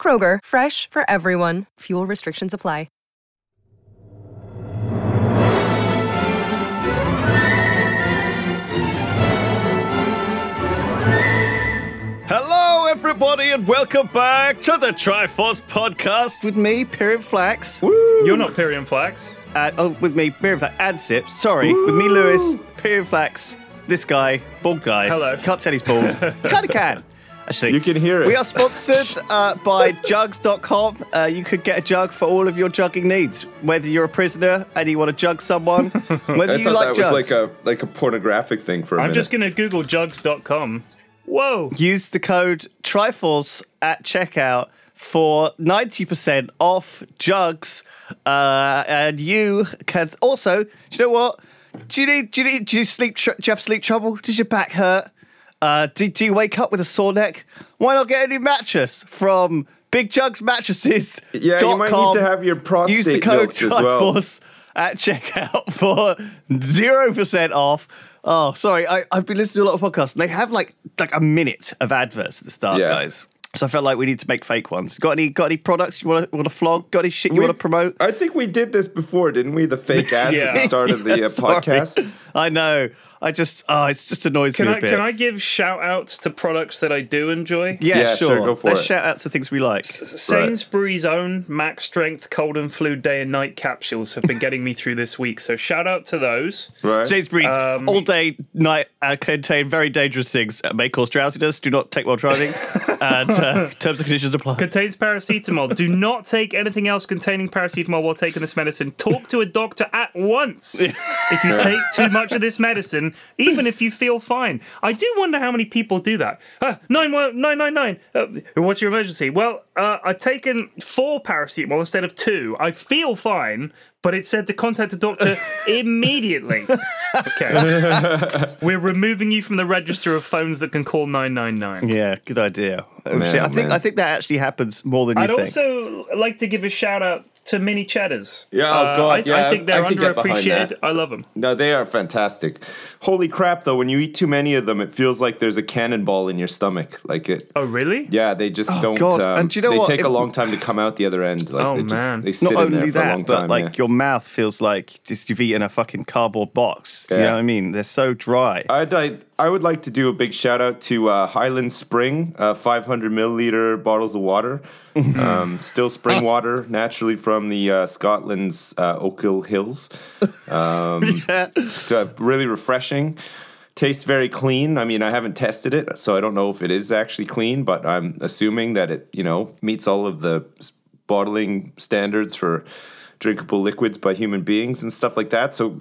Kroger, fresh for everyone. Fuel restrictions apply. Hello, everybody, and welcome back to the Triforce podcast with me, Pyrion Flax. You're not Pyrion Flax. Uh, oh, with me, Pyrion Flax, and Sips. Sorry, with me, Lewis, Pyrion Flax, this guy, bald guy. Hello. Can't tell he's bald. kind of can. Actually, You can hear it. We are sponsored uh, by jugs.com. Uh, you could get a jug for all of your jugging needs. Whether you're a prisoner and you want to jug someone, whether I you thought like that jugs. was like a like a pornographic thing for a I'm minute. just gonna Google jugs.com. Whoa. use the code TRIFLES at checkout for 90% off jugs. Uh, and you can also, do you know what? Do you need, do you need, do you sleep, tr- do you have sleep trouble? Does your back hurt? Uh, do, do you wake up with a sore neck? Why not get a new mattress from Big Jugs Mattresses? Yeah, you might need to have your prostate Use the code as well. Triforce at checkout for 0% off. Oh, sorry. I, I've been listening to a lot of podcasts. And they have like like a minute of adverts at the start, Yeah. guys. So I felt like we need to make fake ones. Got any got any products you want to want to flog? Got any shit you We- want to promote? I think we did this before, didn't we? The fake ads at the start of the uh, sorry. podcast. I know. I just oh, it's just annoys Can me a I bit. can I give shout outs to products that I do enjoy? Yeah, Yeah, sure. sure, go for Let's it. shout out to things we like. Sainsbury's own max strength cold and flu day and night capsules have been getting me through this week. So shout out to those. Right. Sainsbury's Um, all day, night uh, contain very dangerous things. Uh, may cause drowsiness. Do not take while driving. and uh, terms and conditions apply. Contains paracetamol. Do not take anything else containing paracetamol while taking this medicine. Talk to a doctor at once if you take too much of this medicine, even if you feel fine. I do wonder how many people do that. Uh, nine one nine nine nine. Uh, what's your emergency? Well, uh, I've taken four paracetamol instead of two. I feel fine, but it said to contact a doctor immediately. Okay, we're removing you from the register of phones that can call nine nine nine. Yeah, good idea. Oh, Man. I think man. I think that actually happens more than you I'd think. also like to give a shout out to mini cheddars. Yeah, oh Uh, God, I, yeah, I think they're I could get behind underappreciated. I love them. No, they are fantastic. Holy crap, though! When you eat too many of them, it feels like there's a cannonball in your stomach. Like it. Oh, really? Yeah, they just don't. God, Um, and do you know they what? take It- a long time to come out the other end. Like Oh, they just, man. They sit Not in there only for a that, long but like yeah. your mouth feels like just you've eaten a fucking cardboard box. Do you Yeah. know what I mean? They're so dry. I'd, I, I would like to do a big shout out to uh, Highland Spring, uh, 500 milliliter bottles of water. Um, still spring water, naturally from the uh, Scotland's uh, Ochil Hills. Um, It's uh, really refreshing. Tastes very clean. I mean, I haven't tested it, so I don't know if it is actually clean, but I'm assuming that it, you know, meets all of the bottling standards for drinkable liquids by human beings and stuff like that. So,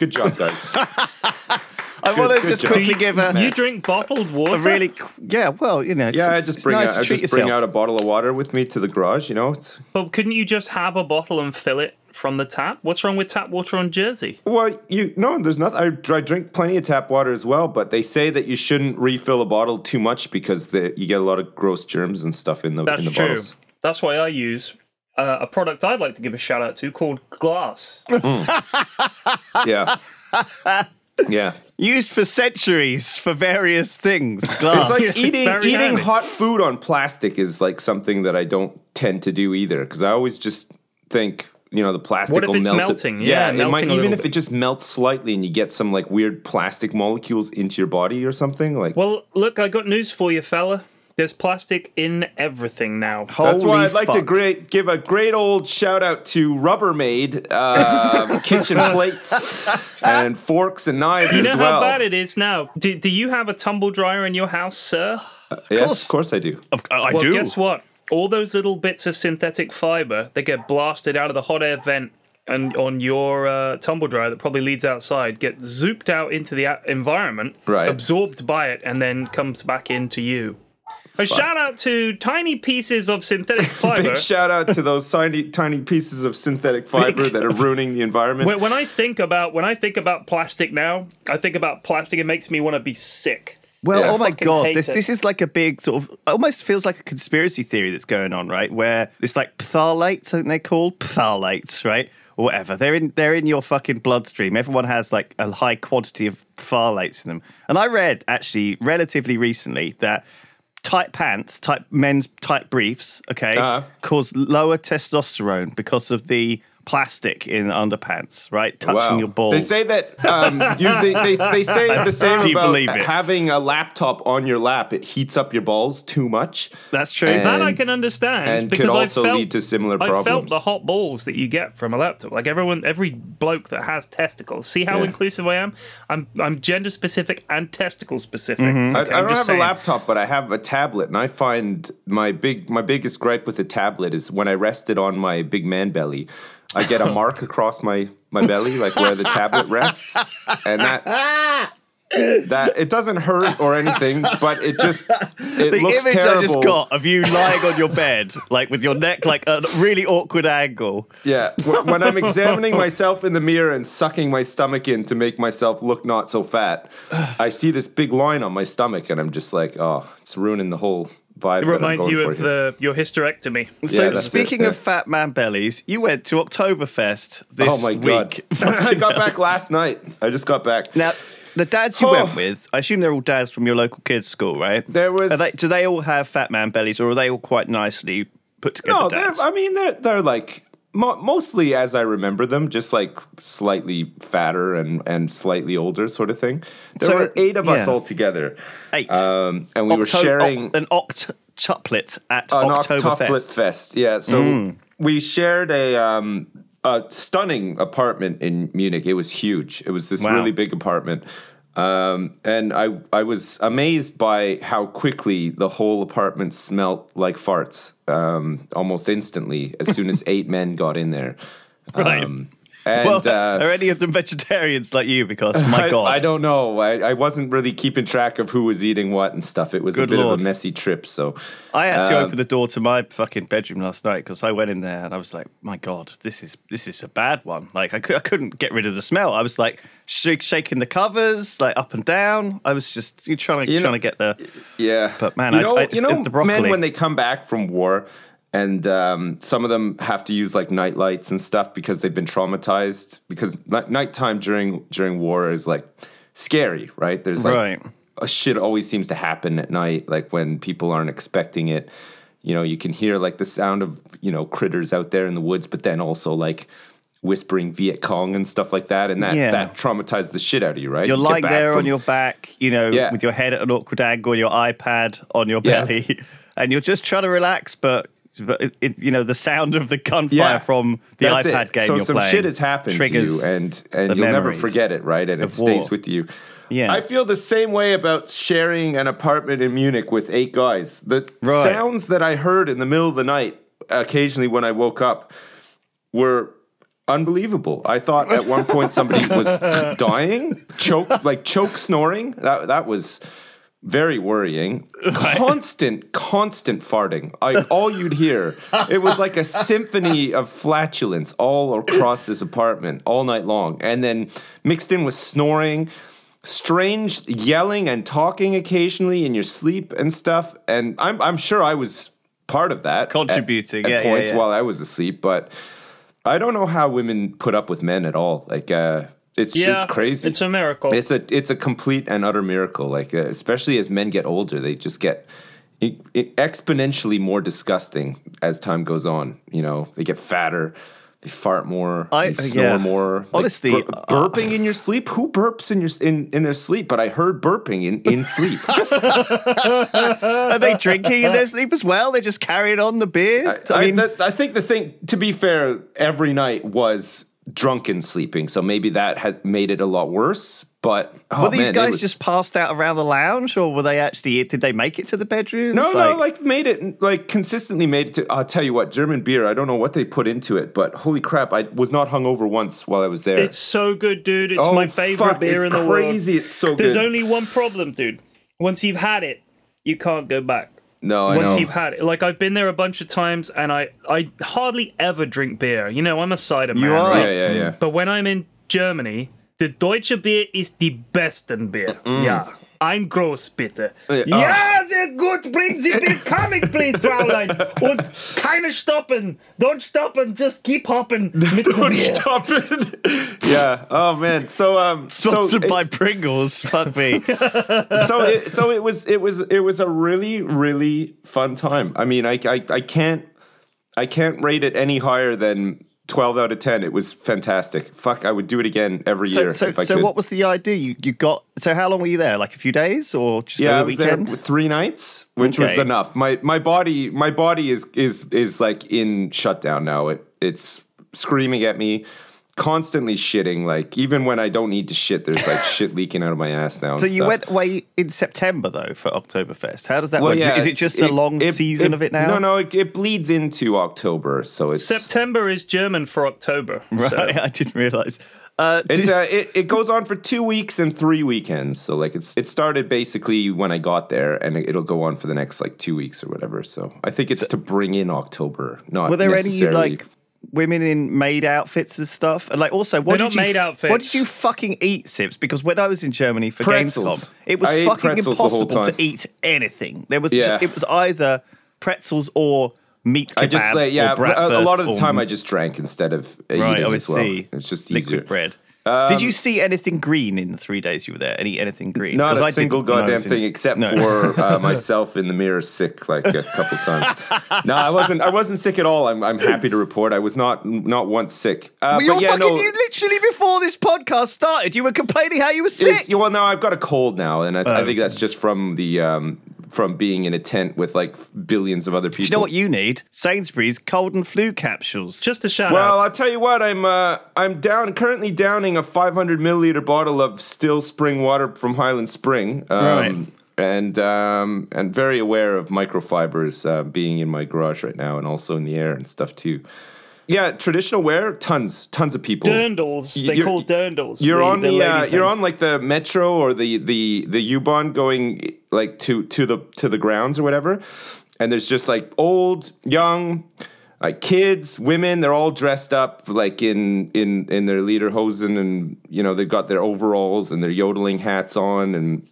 good job, guys. I want to just job. quickly you, give a, you drink bottled water? a really yeah. Well, you know, Yeah, I just bring nice out, I treat just bring out a bottle of water with me to the garage. You know, it's But couldn't you just have a bottle and fill it from the tap? What's wrong with tap water on Jersey? well, you no, there's nothing. I, I drink plenty of tap water as well, but they say that you shouldn't refill a bottle too much because the, you get a lot of gross germs and stuff in the That's in the true. bottles. That's why I use uh, a product I'd like to give a shout out to called Glass. Yeah, yeah. Used for centuries for various things. Glass. It's like eating Very eating handy. hot food on plastic is like something that I don't tend to do either because I always just think you know the plastic What if will it's melt it- melting? Yeah, it melting might a even little if bit. it just melts slightly and you get some like weird plastic molecules into your body or something like. Well, look, I got news for you, fella. There's plastic in everything now. That's Holy why I'd like to great, give a great old shout out to Rubbermaid uh, kitchen plates and forks and knives You know as well. how bad it is now. Do, do you have a tumble dryer in your house, sir? yes, of course I do. Of- I Well, do. guess what? All those little bits of synthetic fiber that get blasted out of the hot air vent and on your uh, tumble dryer that probably leads outside get zooped out into the a- environment, Right. absorbed by it, and then comes back into you. A shout out to tiny pieces of synthetic fiber. Big shout out to those tiny, tiny pieces of synthetic fiber that are ruining the environment. when, when I think about when I think about plastic now, I think about plastic. It makes me want to be sick. Well, Yeah. oh my god, this it. this is like a big sort of almost feels like a conspiracy theory that's going on, right? Where it's like phthalates, I think they're called phthalates, right? Or whatever. They're in they're in your fucking bloodstream. Everyone has like a high quantity of phthalates in them. And I read actually relatively recently that tight pants, tight men's tight briefs, okay, Uh-huh. cause lower testosterone because of the plastic in underpants, right? Touching Wow. your balls. They say that um, using they, they say the same Do you about believe it? having a laptop on your lap. It heats up your balls too much. That's true. And- That I can understand and because could I also felt, lead to similar problems. I felt problems. the hot balls that you get from a laptop. Like everyone, every bloke that has testicles. See how Yeah. inclusive I am. I'm I'm gender specific and testicle specific. Mm-hmm. I, Okay, I I'm don't just have saying. a laptop, but I have a tablet, and I find my big my biggest gripe with the tablet is when I rest it on my big man belly, I get a mark across my my belly, like where the tablet rests, and that. That it doesn't hurt or anything, but it just it the looks image terrible. I just got of you lying on your bed, like with your neck like a really awkward angle. Yeah, when, when I'm examining myself in the mirror and sucking my stomach in to make myself look not so fat, I see this big line on my stomach, and I'm just like, oh, it's ruining the whole vibe. It that I'm reminds going you of the your hysterectomy. So that's speaking it, yeah. of fat man bellies, you went to Oktoberfest this Oh my god! week. I got back last night. I just got back. now, the dads you Oh. went with, I assume they're all dads from your local kids' school, right? There was- Are they, do they all have fat man bellies, or are they all quite nicely put together? no, dads? I mean they're they're like mo- mostly as I remember them, just like slightly fatter and and slightly older, sort of thing. There So, were eight of us yeah. all together, Eight. um, and we were sharing oc- an octuplet at an Oktoberfest. Octoplet Fest. Yeah, so Mm. we shared a um, a stunning apartment in Munich. It was huge. It was this Wow. really big apartment. Um, and I I was amazed by how quickly the whole apartment smelt like farts um, almost instantly as soon as eight men got in there. Right. And Well, uh, are any of them vegetarians like you? Because my I, God, I don't know. I, I wasn't really keeping track of who was eating what and stuff. It was Good a bit Lord. of a messy trip. So I had to Um, open the door to my fucking bedroom last night because I went in there and I was like, "My God, this is this is a bad one." Like I, cou- I couldn't get rid of the smell. I was like shake, shaking the covers like up and down. I was just trying to You know- trying to get the Yeah, But, man, you I- know, I- you know, the broccoli- men when they come back from war, and um, some of them have to use like night lights and stuff because they've been traumatized. Because ni- nighttime during during war is like scary, right? There's like Right. a shit always seems to happen at night, like when people aren't expecting it. You know, you can hear like the sound of you know critters out there in the woods, but then also like whispering Viet Cong and stuff like that, and that Yeah. that traumatized the shit out of you, right? You're You get lying back there on your back, you know, Yeah. with your head at an awkward angle, your iPad on your Yeah. belly, and you're just trying to relax, but. But it, it, you know the sound of the gunfire Yeah, from the iPad it. game So you're some playing shit has happened to triggers you, and and you'll never forget it, right? And it of stays war. with you. Yeah. I feel the same way about sharing an apartment in Munich with eight guys. The Right. sounds that I heard in the middle of the night, occasionally when I woke up, were unbelievable. I thought at one point somebody was dying, choke like choke snoring. That that was very worrying. Constant, constant farting. I all you'd hear. It was like a symphony of flatulence all across this apartment all night long, and then mixed in with snoring. Strange yelling and talking occasionally in your sleep and stuff, and I'm I'm sure I was part of that, Contributing, at, yeah, yeah, points yeah. while I was asleep. But I don't know how women put up with men at all. Like, uh, it's Yeah, it's crazy. It's a miracle. It's a it's a complete and utter miracle. Like uh, especially as men get older, they just get e- e- exponentially more disgusting as time goes on. You know, they get fatter, they fart more, I- they snore yeah. more. Like, Honestly, bur- uh, burping in your sleep. Who burps in your in, in their sleep? But I heard burping in in sleep. Are they drinking in their sleep as well? They're just carrying on the beer. I, I, mean, that- I think the thing, to be fair, every night was drunken sleeping, so maybe that had made it a lot worse. But oh, were these man, guys was- just passed out around the lounge, or were they actually? Did they make it to the bedrooms? No, no, like made it like consistently made it to. I'll tell you what, German beer. I don't know what they put into it, but holy crap, I was not hungover once while I was there. It's so good, dude. It's Oh, my favorite fuck, beer it's in the crazy. world. It's so There's good. only one problem, dude. Once you've had it, you can't go back. No, I once know. you've had it. Like I've been there a bunch of times, and I I hardly ever drink beer. You know, I'm a cider man. are. right? Yeah, yeah, yeah. But when I'm in Germany, the Deutsche Beer is the besten Beer. Mm. Yeah. Ein Groß, bitte. Ja. Ja, sehr gut. Bring Sie Bier coming, please, Fräulein. Und keine stoppen. Don't stoppen. Just keep hopping. Mit Don't Bier. stop it. yeah. Oh man. So um. So Sponsored by Pringles. Fuck me. so it, so it was it was it was a really really fun time. I mean, I I, I can't I can't rate it any higher than twelve out of ten. It was fantastic. Fuck, I would do it again every So, year. so, so could. what was the idea? You, you got. So, how long were you there? Like a few days or just Yeah, I over was the there weekend? three nights, which was enough. My my body my body is is is like in shutdown now. It it's screaming at me, constantly shitting. Like even when I don't need to shit, there's like shit leaking out of my ass now. So you stuff. went away in September though for Oktoberfest. How does that Well, work? Is it- yeah, is it it's- just a long season of it now? No, no, it, it bleeds into October, so it's September is German for October. Right, so- I didn't realize. Uh, It's did- uh, it, it goes on for two weeks and three weekends. So like it's it started basically when I got there, and it- it'll go on for the next like two weeks or whatever. So I think it's to bring in October. Not were there any like women in maid outfits and stuff? And like also, what They're did not you maid f- outfits. What did you fucking eat, Sips? Because when I was in Germany for Pretzels. Gamescom, it was I ate fucking pretzels the whole impossible to time. eat anything. There was Yeah. it was either pretzels or meat kebabs I just like yeah, or a, a lot of the or- time I just drank instead of uh, right. eating I as well. see. It's just easier. liquid bread. Did you see anything green in the three days you were there? Any anything green? Not a I single goddamn thing except No. for uh, myself in the mirror, sick like a couple times. no, I wasn't. I wasn't sick at all. I'm, I'm happy to report I was not not once sick. Uh, Well, you're but yeah, fucking. no, You literally before this podcast started, you were complaining how you were sick. well, no, I've got a cold now, and I, I Oh. think that's just from the um, from being in a tent with like billions of other people. you know what you need? Sainsbury's cold and flu capsules. Just a shout Well, out. I'll tell you what. I'm uh, I'm down currently downing a 500 milliliter bottle of still spring water from Highland Spring. Um, Right. And um, and very aware of microfibers uh, being in my garage right now, and also in the air and stuff too. Yeah, traditional wear, tons, tons of people. Dirndls. They You're- call dirndls. You're on the, uh, you're on like the metro or the the the U-Bahn going like to to the to the grounds or whatever, and there's just like old, young, like kids, women. They're all dressed up like in in in their lederhosen, and you know they've got their overalls and their yodeling hats on, and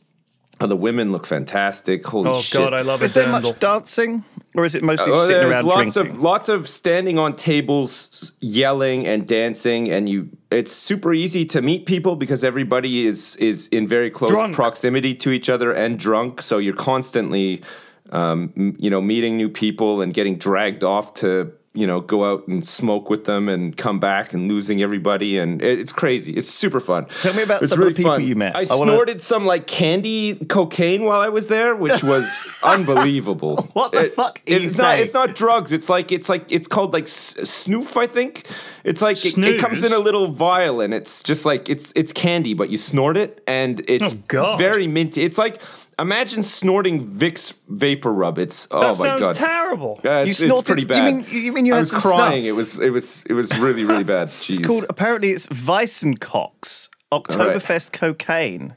oh, the women look fantastic. Holy Oh shit! god, I love a Is there dirndl. much dancing, or is it mostly Oh, just sitting around lots drinking? of lots of standing on tables, yelling and dancing, and you. It's super easy to meet people because everybody is is in very close Drunk. proximity to each other and drunk. So you're constantly, um, m- you know, meeting new people and getting dragged off to you know go out and smoke with them and come back and losing everybody and it, it's crazy. It's super fun. Tell me about it's some of the people you met. I, I wanna- snorted some like candy cocaine while I was there, which was unbelievable. What the It- fuck are you it's not. saying? It's not drugs. It's like it's like it's called like s- snoof. I think it's like it, it comes in a little vial and it's just like it's it's candy, but you snort it and it's Oh, God. very minty. It's like imagine snorting Vicks vapor rub. It's oh That my sounds god. terrible. Yeah, You snorted- it's pretty you mean- you mean you I had was some crying. snuff? It was it was it was really really bad. Jeez. It's called apparently it's Weissenkox Oktoberfest cocaine.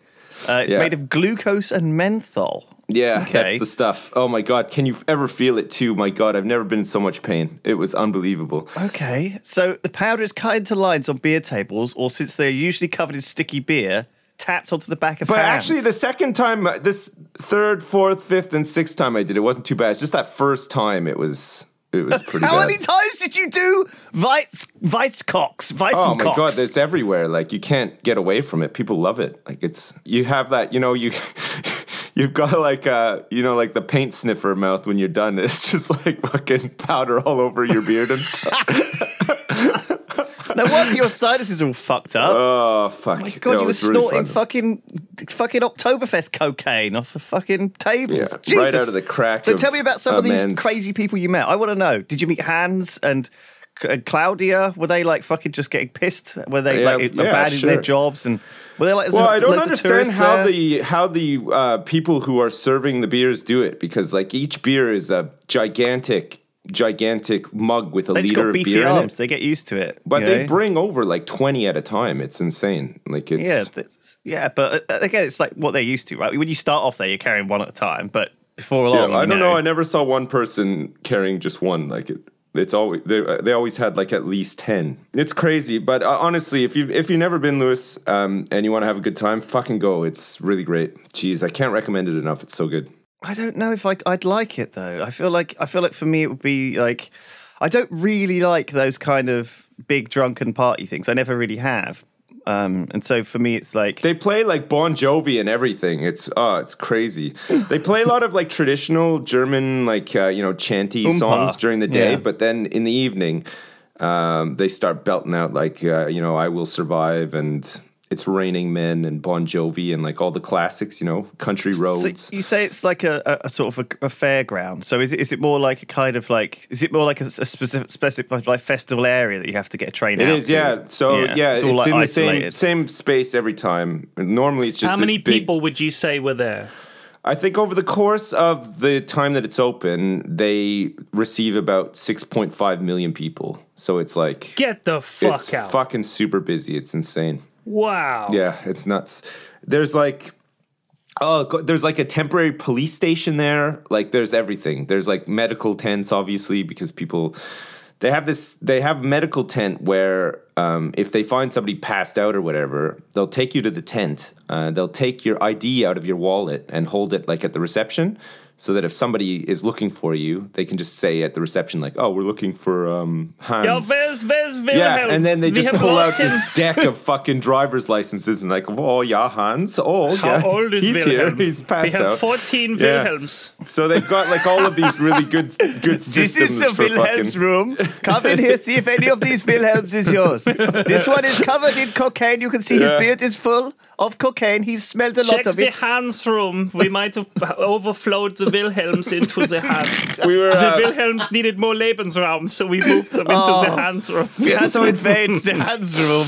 Uh, it's Yeah. made of glucose and menthol. Yeah, Okay. that's the stuff. Oh my god, can you ever feel it too? My god, I've never been in so much pain. It was unbelievable. Okay, so the powder is cut into lines on beer tables, or since they're usually covered in sticky beer, tapped onto the back of But hands. actually, the second time, uh, this third, fourth, fifth, and sixth time I did it wasn't too bad. It's just that first time it was it was pretty bad. How bad. many times did you do Weiss Weisskox? Weissenkox? Oh my god, it's everywhere. Like you can't get away from it. People love it. Like it's you have that. You know you. You've got like uh you know like the paint sniffer mouth when you're done. It's just like fucking powder all over your beard and stuff. no wonder your sinuses is all fucked up. Oh fuck! my god, No, you were was really snorting fun. fucking fucking Oktoberfest cocaine off the fucking table. Yeah, right out of the crack So of tell me about some a of these man's- crazy people you met. I want to know. Did you meet Hans and Claudia? Were they like fucking just getting pissed? Were they Yeah, like yeah, abandoning their jobs and were they like? Well, I don't loads of understand tourists how there? the how the uh, people who are serving the beers do it because like each beer is a gigantic, gigantic mug with a They liter of beefy beer in it. They get used to it. But they know? bring over like twenty at a time. It's insane. Like it's Yeah, th- yeah, but uh, again, it's like what they're used to, right? When you start off there, you're carrying one at a time, but before long, Yeah. I don't know. I never saw one person carrying just one. Like it, it's always they they always had like at least ten. It's crazy, but uh, honestly, if you if you've never been Lewis um, and you want to have a good time, fucking go. It's really great. Jeez, I can't recommend it enough. It's so good. I don't know if I, I'd like it though. I feel like I feel like for me it would be like I don't really like those kind of big drunken party things. I never really have, um, and so for me it's like They play like Bon Jovi and everything. It's oh, it's crazy. they play a lot of like traditional German like uh, you know chanty Oompa. songs during the day, Yeah. but then in the evening, um, they start belting out like uh, you know I Will Survive and It's Raining Men and Bon Jovi and like all the classics. You know, Country So Roads. you say it's like a, a, a sort of a, a fairground. So is it is it more like a kind of like is it more like a, a specific specific like festival area that you have to get a train It out is, to? yeah. So yeah, it's, all, like, in the same isolated. same space every time. Normally, it's just How this many big- people would you say were there? I think over the course of the time that it's open, they receive about 6.5 million people. So it's like Get the fuck it's out! fucking super busy. It's insane. Wow. Yeah, it's nuts. There's like oh, there's like a temporary police station there. Like there's everything. There's like medical tents obviously because people they have this they have medical tent where um, if they find somebody passed out or whatever they'll take you to the tent uh, they'll take your id out of your wallet and hold it like at the reception so that if somebody is looking for you they can just say at the reception like oh we're looking for um, hans Yeah, where's where's Wilhelm? yeah, and then they just have pull out lost him. this deck of fucking driver's licenses and like, oh yeah, Hans. Oh How yeah, old is he's Wilhelm? here. He's passed we have out. 14 Yeah. Wilhelms. So they've got like all of these really good good This is the for Wilhelm's fucking. room. Come in here, see if any of these Wilhelms is yours. This one is covered in cocaine. You can see his beard is full of cocaine. He's smelled a Check lot of the it. Hans room. We might have overflowed the Wilhelms into the Hans. We were The uh, Wilhelms needed more Lebensraum, so we moved them into Oh. the Hans room. We had So to it's- invade the Hans room.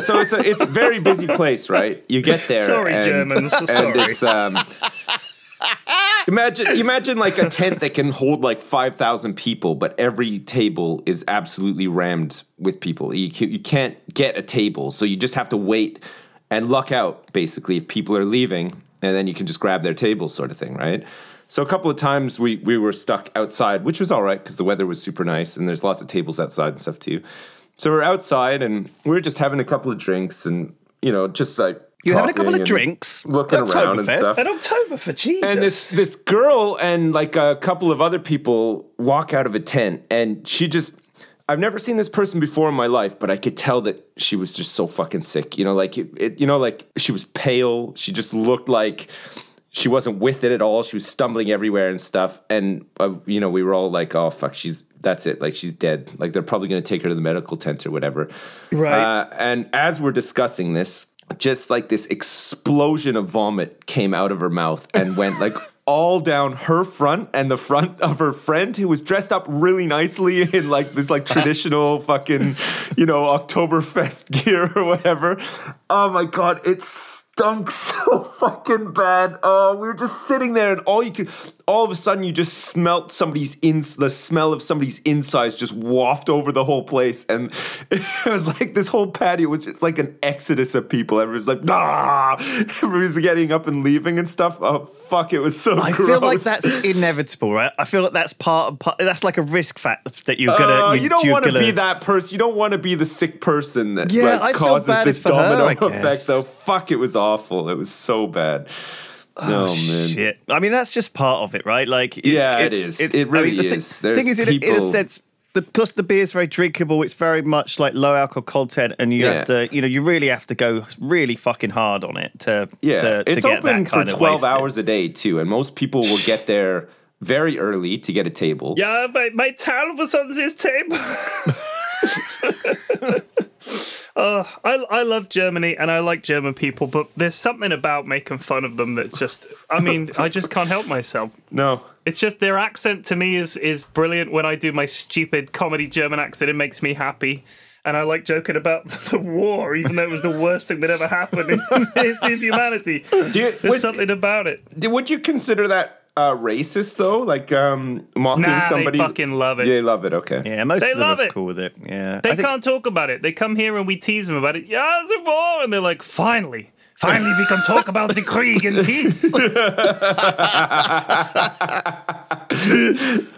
so it's a it's a very busy place, right? You get there. Sorry, and, Germans, And sorry. it's um. Imagine, imagine like a tent that can hold like five thousand people, but every table is absolutely rammed with people. You you can't get a table, so you just have to wait and luck out. Basically, if people are leaving, and then you can just grab their table, sort of thing, right? So a couple of times we we were stuck outside, which was all right because the weather was super nice, and there's lots of tables outside and stuff too. So we're outside, and we're just having a couple of drinks, and you know, just like you're having a couple of drinks? looking around and stuff. At October for Jesus. And this this girl and like a couple of other people walk out of a tent, and she just. I've never seen this person before in my life, but I could tell that she was just so fucking sick. You know, like it, it you know, like she was pale. She just looked like she wasn't with it at all. She was stumbling everywhere and stuff. And uh, you know, we were all like, "Oh fuck, she's that's it. Like she's dead. Like they're probably going to take her to the medical tent or whatever." Right. Uh, and as we're discussing this, just like this explosion of vomit came out of her mouth and went like all down her front and the front of her friend who was dressed up really nicely in like this like traditional fucking, you know, Oktoberfest gear or whatever. Oh my god, it stunk so fucking bad. Oh, we were just sitting there and all you could all of a sudden you just smelt somebody's in the smell of somebody's insides just waft over the whole place and it was like this whole patio was just like an exodus of people everyone's like ah everybody's getting up and leaving and stuff oh fuck it was so I gross. feel like that's inevitable, right? I feel like that's part of part, that's like a risk factor that you're gonna. Uh, you, you don't want to gonna- be that person. You don't want to be the sick person that Yeah, like, I feel causes bad this for her, domino guess. effect. Though, fuck, it was awful. It was so bad. Oh, man. Shit. I mean, that's just part of it, right? Like, it's, Yeah, it it's. It's, It really I mean, the is. There's thing is, in, a- in a sense, the, because the beer is very drinkable, it's very much like low alcohol content, and you Yeah. have to, you know, you really have to go really fucking hard on it to, Yeah, to, to it's get open that for kind of twelve wasted. hours a day too, and most people will get there very early to get a table. yeah, my, my towel was on this table. Oh, I, I love Germany and I like German people, but there's something about making fun of them that just, I mean, I just can't help myself. No, It's just their accent to me is is brilliant. When I do my stupid comedy German accent, it makes me happy. And I like joking about the war, even though it was the worst thing that ever happened in the history of humanity. Do you, There's would, something about it. would you consider that uh, racist though? Like um, mocking Nah, somebody? they fucking love it. Yeah, they love it. Okay. Yeah, most They of them love are it. cool with it. Yeah, They think- can't talk about it. They come here and we tease them about it. Yeah, it's a war, and they're like, finally, Finally, we can talk about the Krieg in peace.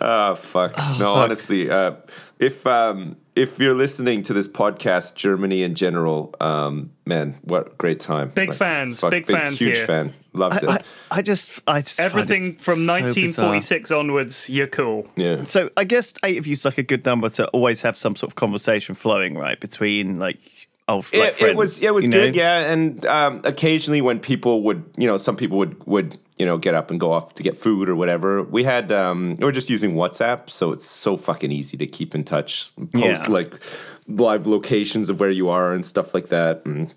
Oh fuck. no, honestly, uh, if um, if you're listening to this podcast, Germany in general, um, man, what great time! Big fans, big fans huge here. fan. Loved it. I, I just, I just find Everything it from so 1946 onwards, you're cool. yeah. So I guess eight of you is like a good number to always have some sort of conversation flowing, right, between like like, it, it was it was good, know? yeah. And um, occasionally, when people would, you know, some people would would you know get up and go off to get food or whatever. We had um, we were just using WhatsApp, so it's so fucking easy to keep in touch, post Yeah. like live locations of where you are and stuff like that, and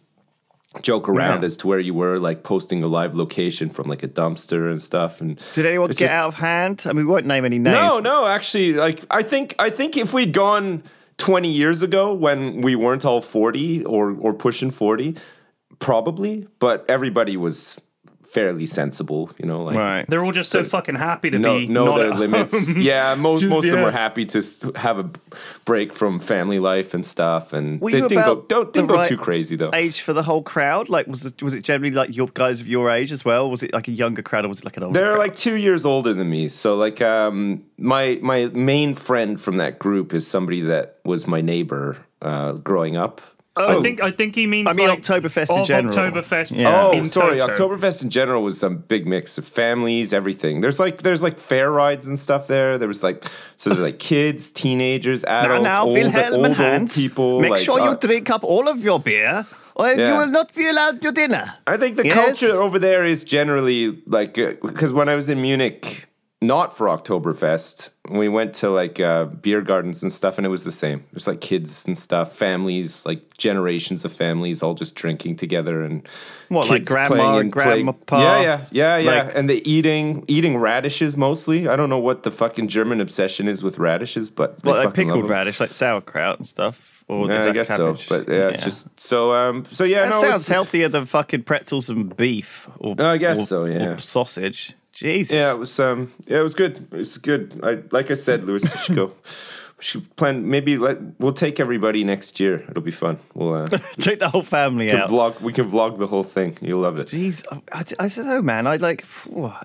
joke around Yeah. as to where you were, like posting a live location from like a dumpster and stuff. And Did anyone get just- out of hand? I mean, we won't name any names. no, no, actually, like I think I think if we'd gone 20 years ago when we weren't all 40 or or pushing 40, probably, but everybody was fairly sensible, you know, like Right. They're all just so fucking happy to no, be know not their at limits. home. Yeah, most most of them yeah. were happy to have a break from family life and stuff, and Were they you didn't go don't, didn't go right too crazy though. Age for the whole crowd? Like, was it, was it generally like your guys of your age as well? Was it like a younger crowd or was it like an older They're crowd? like two years older than me. So like um my my main friend from that group is somebody that was my neighbor uh growing up. I think I think he means I mean, like, Oktoberfest in general. Oktoberfest. Yeah. Oh, in sorry. toto. Oktoberfest in general was some big mix of families, everything. There's like there's like fair rides and stuff there. There was like so there's like kids, teenagers, Now, adults, now, old, Wilhelm old, and old Hans, people. make like, sure you uh, drink up all of your beer or you will not be allowed your dinner. I think the Yes? culture over there is generally like because when I was in Munich, not for Oktoberfest, we went to like uh, beer gardens and stuff, and it was the same. There's like kids and stuff, families, like generations of families, all just drinking together and What, like grandma and grandma? Yeah, yeah, yeah, yeah. Like- and the eating eating radishes mostly. I don't know what the fucking German obsession is with radishes, but Well, like fucking pickled radish, like sauerkraut and stuff. Or Yeah, I guess cabbage? so, but yeah, it's just so. Um, so yeah, That no, sounds it's- healthier than fuking pretzels and beef. Or, I guess or- so, yeah. Or sausage. Jesus. Yeah, it was um yeah, it was good. It was good. I like I said, should go. We should plan maybe let we'll take everybody next year. It'll be fun. We'll uh Take the whole family out. vlog we can vlog the whole thing. You'll love it. Jeez, I, I don't know, man. I like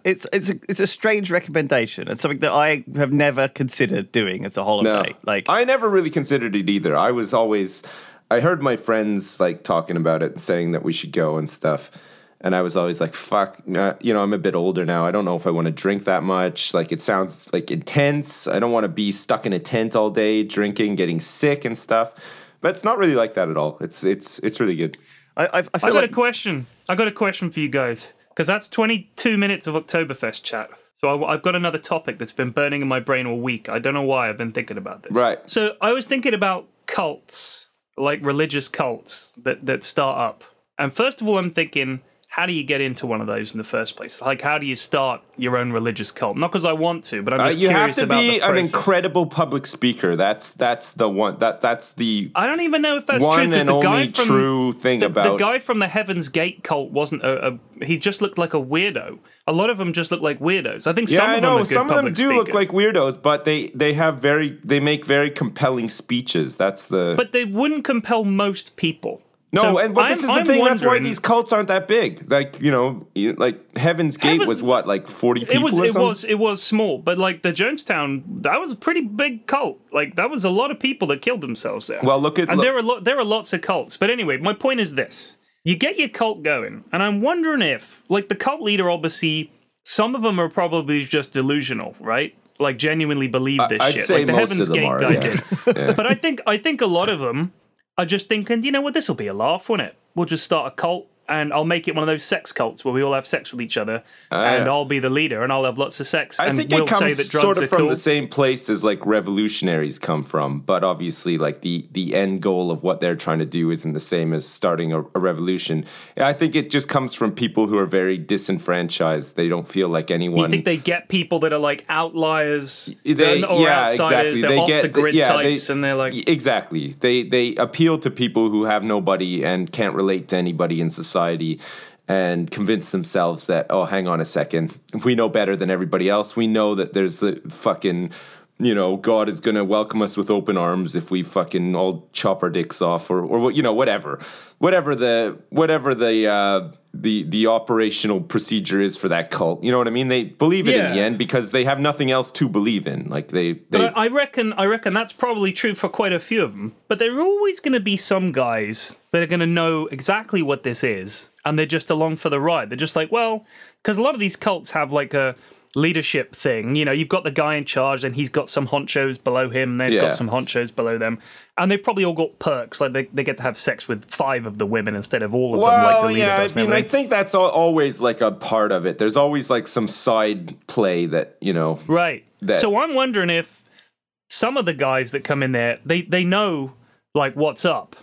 it's it's a it's a strange recommendation. It's something that I have never considered doing as a No. holiday. Like, I never really considered it either. I was always I heard my friends like talking about it and saying that we should go and stuff. And I was always like, fuck, uh, you know, I'm a bit older now. I don't know if I want to drink that much. Like, it sounds like intense. I don't want to be stuck in a tent all day, drinking, getting sick and stuff. But it's not really like that at all. It's it's it's really good. I, I, I I got like a question. I got a question for you guys because that's 22 minutes of Oktoberfest chat. So I, have got another topic that's been burning in my brain all week. I don't know why I've been thinking about this. Right. So I was thinking about cults, like religious cults that that start up. And first of all, I'm thinking, how do you get into one of those in the first place? Like, how do you start your own religious cult? Not because I want to, but I'm just Uh, just you have to about be an incredible public speaker. That's that's the one. That that's the I don't even know if that's one true. and the guy only from, true thing the, about the guy from the Heaven's Gate cult wasn't a, a. He just looked like a weirdo. A lot of them just look like weirdos. I think Yeah, some I of know. them are good Some of them do look like weirdos, but they they have very they make very compelling speeches. That's the but they wouldn't compel most people. No. So and but I'm- this is the I'm thing. That's why these cults aren't that big. Like you know, like Heaven's Gate Heaven- was what like forty people It was or it was it was small, but like the Jonestown, that was a pretty big cult. Like that was a lot of people that killed themselves there. Well, look at- and look- there are lo- there are lots of cults. But anyway, my point is this: you get your cult going, and I'm wondering if, like, the cult leader, obviously, some of them are probably just delusional, right? Like genuinely believe this I'd shit. say like the most Heaven's of them Gate are, guy yeah. did. But I think I think a lot of them are just thinking, you know what, this will be a laugh, won't it? We'll just start a cult. And I'll make it one of those sex cults where we all have sex with each other, ah, and. I'll be the leader, and I'll have lots of sex. I and think we'll it comes say that drugs sort of from cool. the same place as like revolutionaries come from, but obviously, like the the end goal of what they're trying to do isn't the same as starting a, a revolution. I think it just comes from people who are very disenfranchised. They don't feel like anyone. You think they get people that are like outliers, They, or yeah, outsiders, exactly. they're they off get the grid yeah, they- and they're like, exactly. They they appeal to people who have nobody and can't relate to anybody in society, and convince themselves that oh, hang on a second, we know better than everybody else. We know that there's the fucking you know, God is going to welcome us with open arms if we fucking all chop our dicks off or, or you know, whatever, whatever the, whatever the, uh, the, the operational procedure is for that cult. You know what I mean? They believe it in the end because they have nothing else to believe in. Like they, they, But I, I reckon, I reckon that's probably true for quite a few of them. But there are always going to be some guys that are going to know exactly what this is, and they're just along for the ride. They're just like, well, because a lot of these cults have like a leadership thing. You know, you've got the guy in charge, and he's got some honchos below him, they've Yeah. got some honchos below them, and they've probably all got perks, like they, they get to have sex with five of the women instead of all of them, like the Well, leader yeah, does. I mean, I think that's always like a part of it. There's always like some side play that you know. Right. that- so I'm wondering if some of the guys that come in there, they they know like what's up.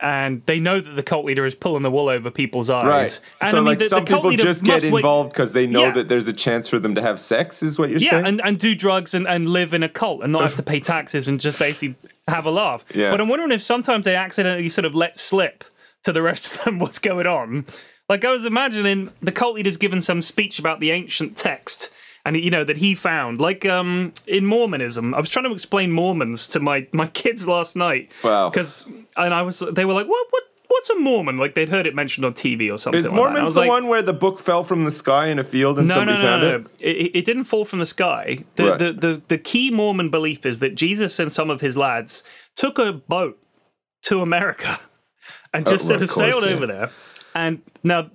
And they know that the cult leader is pulling the wool over people's eyes. Right. And so I mean, like the- the some cult people just get involved because they know Yeah. that there's a chance for them to have sex. Is what you're Yeah, saying? and, and do drugs and, and live in a cult and not have to pay taxes and just basically have a laugh. Yeah. But I'm wondering if sometimes they accidentally sort of let slip to the rest of them what's going on. Like I was imagining the cult leader's given some speech about the ancient text and you know that he found like um in mormonism i was trying to explain mormons to my my kids last night Wow. because and i was they were like what what what's a mormon like they'd heard it mentioned on tv or something Is like that. And I Mormons was the like, one where the book fell from the sky in a field and no, somebody no, no, found no, it? no. It, it didn't fall from the sky. The, Right. the, the, the key Mormon belief is that Jesus and some of his lads took a boat to America and just well, sort of of course, sailed yeah. over there and now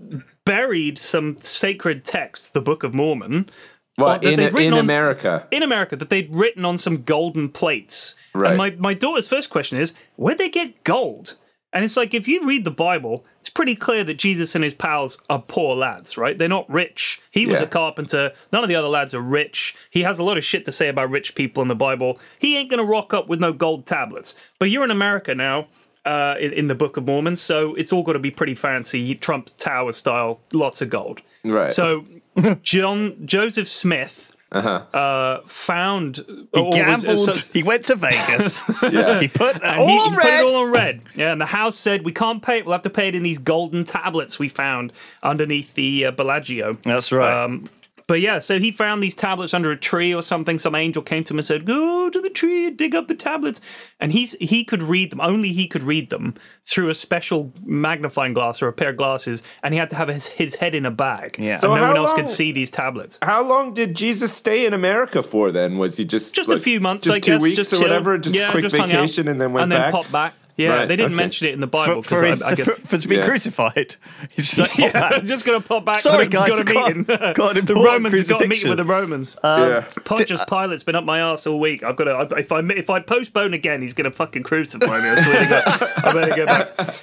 buried some sacred text, the Book of Mormon. What uh, that in, they'd written on- America? In America, that they'd written on some golden plates. Right. And my, my daughter's first question is, where'd they get gold? And it's like, if you read the Bible, it's pretty clear that Jesus and his pals are poor lads, right? They're not rich. He was Yeah. a carpenter. None of the other lads are rich. He has a lot of shit to say about rich people in the Bible. He ain't going to rock up with no gold tablets. But you're in America now. Uh, in, in the Book of Mormon, so it's all got to be pretty fancy, Trump Tower style, lots of gold. Right. So, John Joseph Smith uh, found He or was- gambled. so- he went to Vegas. Yeah. he put it and all he, on he put red. it all on red. Yeah, and the house said we can't pay it. We'll have to pay it in these golden tablets we found underneath the uh, Bellagio. That's right. Um, but yeah, so he found these tablets under a tree or something. Some angel came to him and said, "Go to the tree and dig up the tablets." And he's he could read them. Only he could read them through a special magnifying glass or a pair of glasses. And he had to have his, his head in a bag. Yeah. So no one else long- could see these tablets. How long did Jesus stay in America for then? Was he just Just a few months, just I two guess. weeks just or chilled. whatever, just yeah, a quick just vacation and then went and back? then popped back. Yeah, Right, they didn't okay. mention it in the Bible for, because his, I, I guess. for, for to be Yeah. crucified. He's just like, "Oh, yeah, man." just gonna pop back. Sorry, got a, guys, got a I got- meeting. got an the Romans have got a meeting crucifixion. with the Romans. yeah. Pontius Pilate's been up my ass all week. I've got to. If I if I postpone again, he's gonna fucking crucify me. I swear to God. I better go back.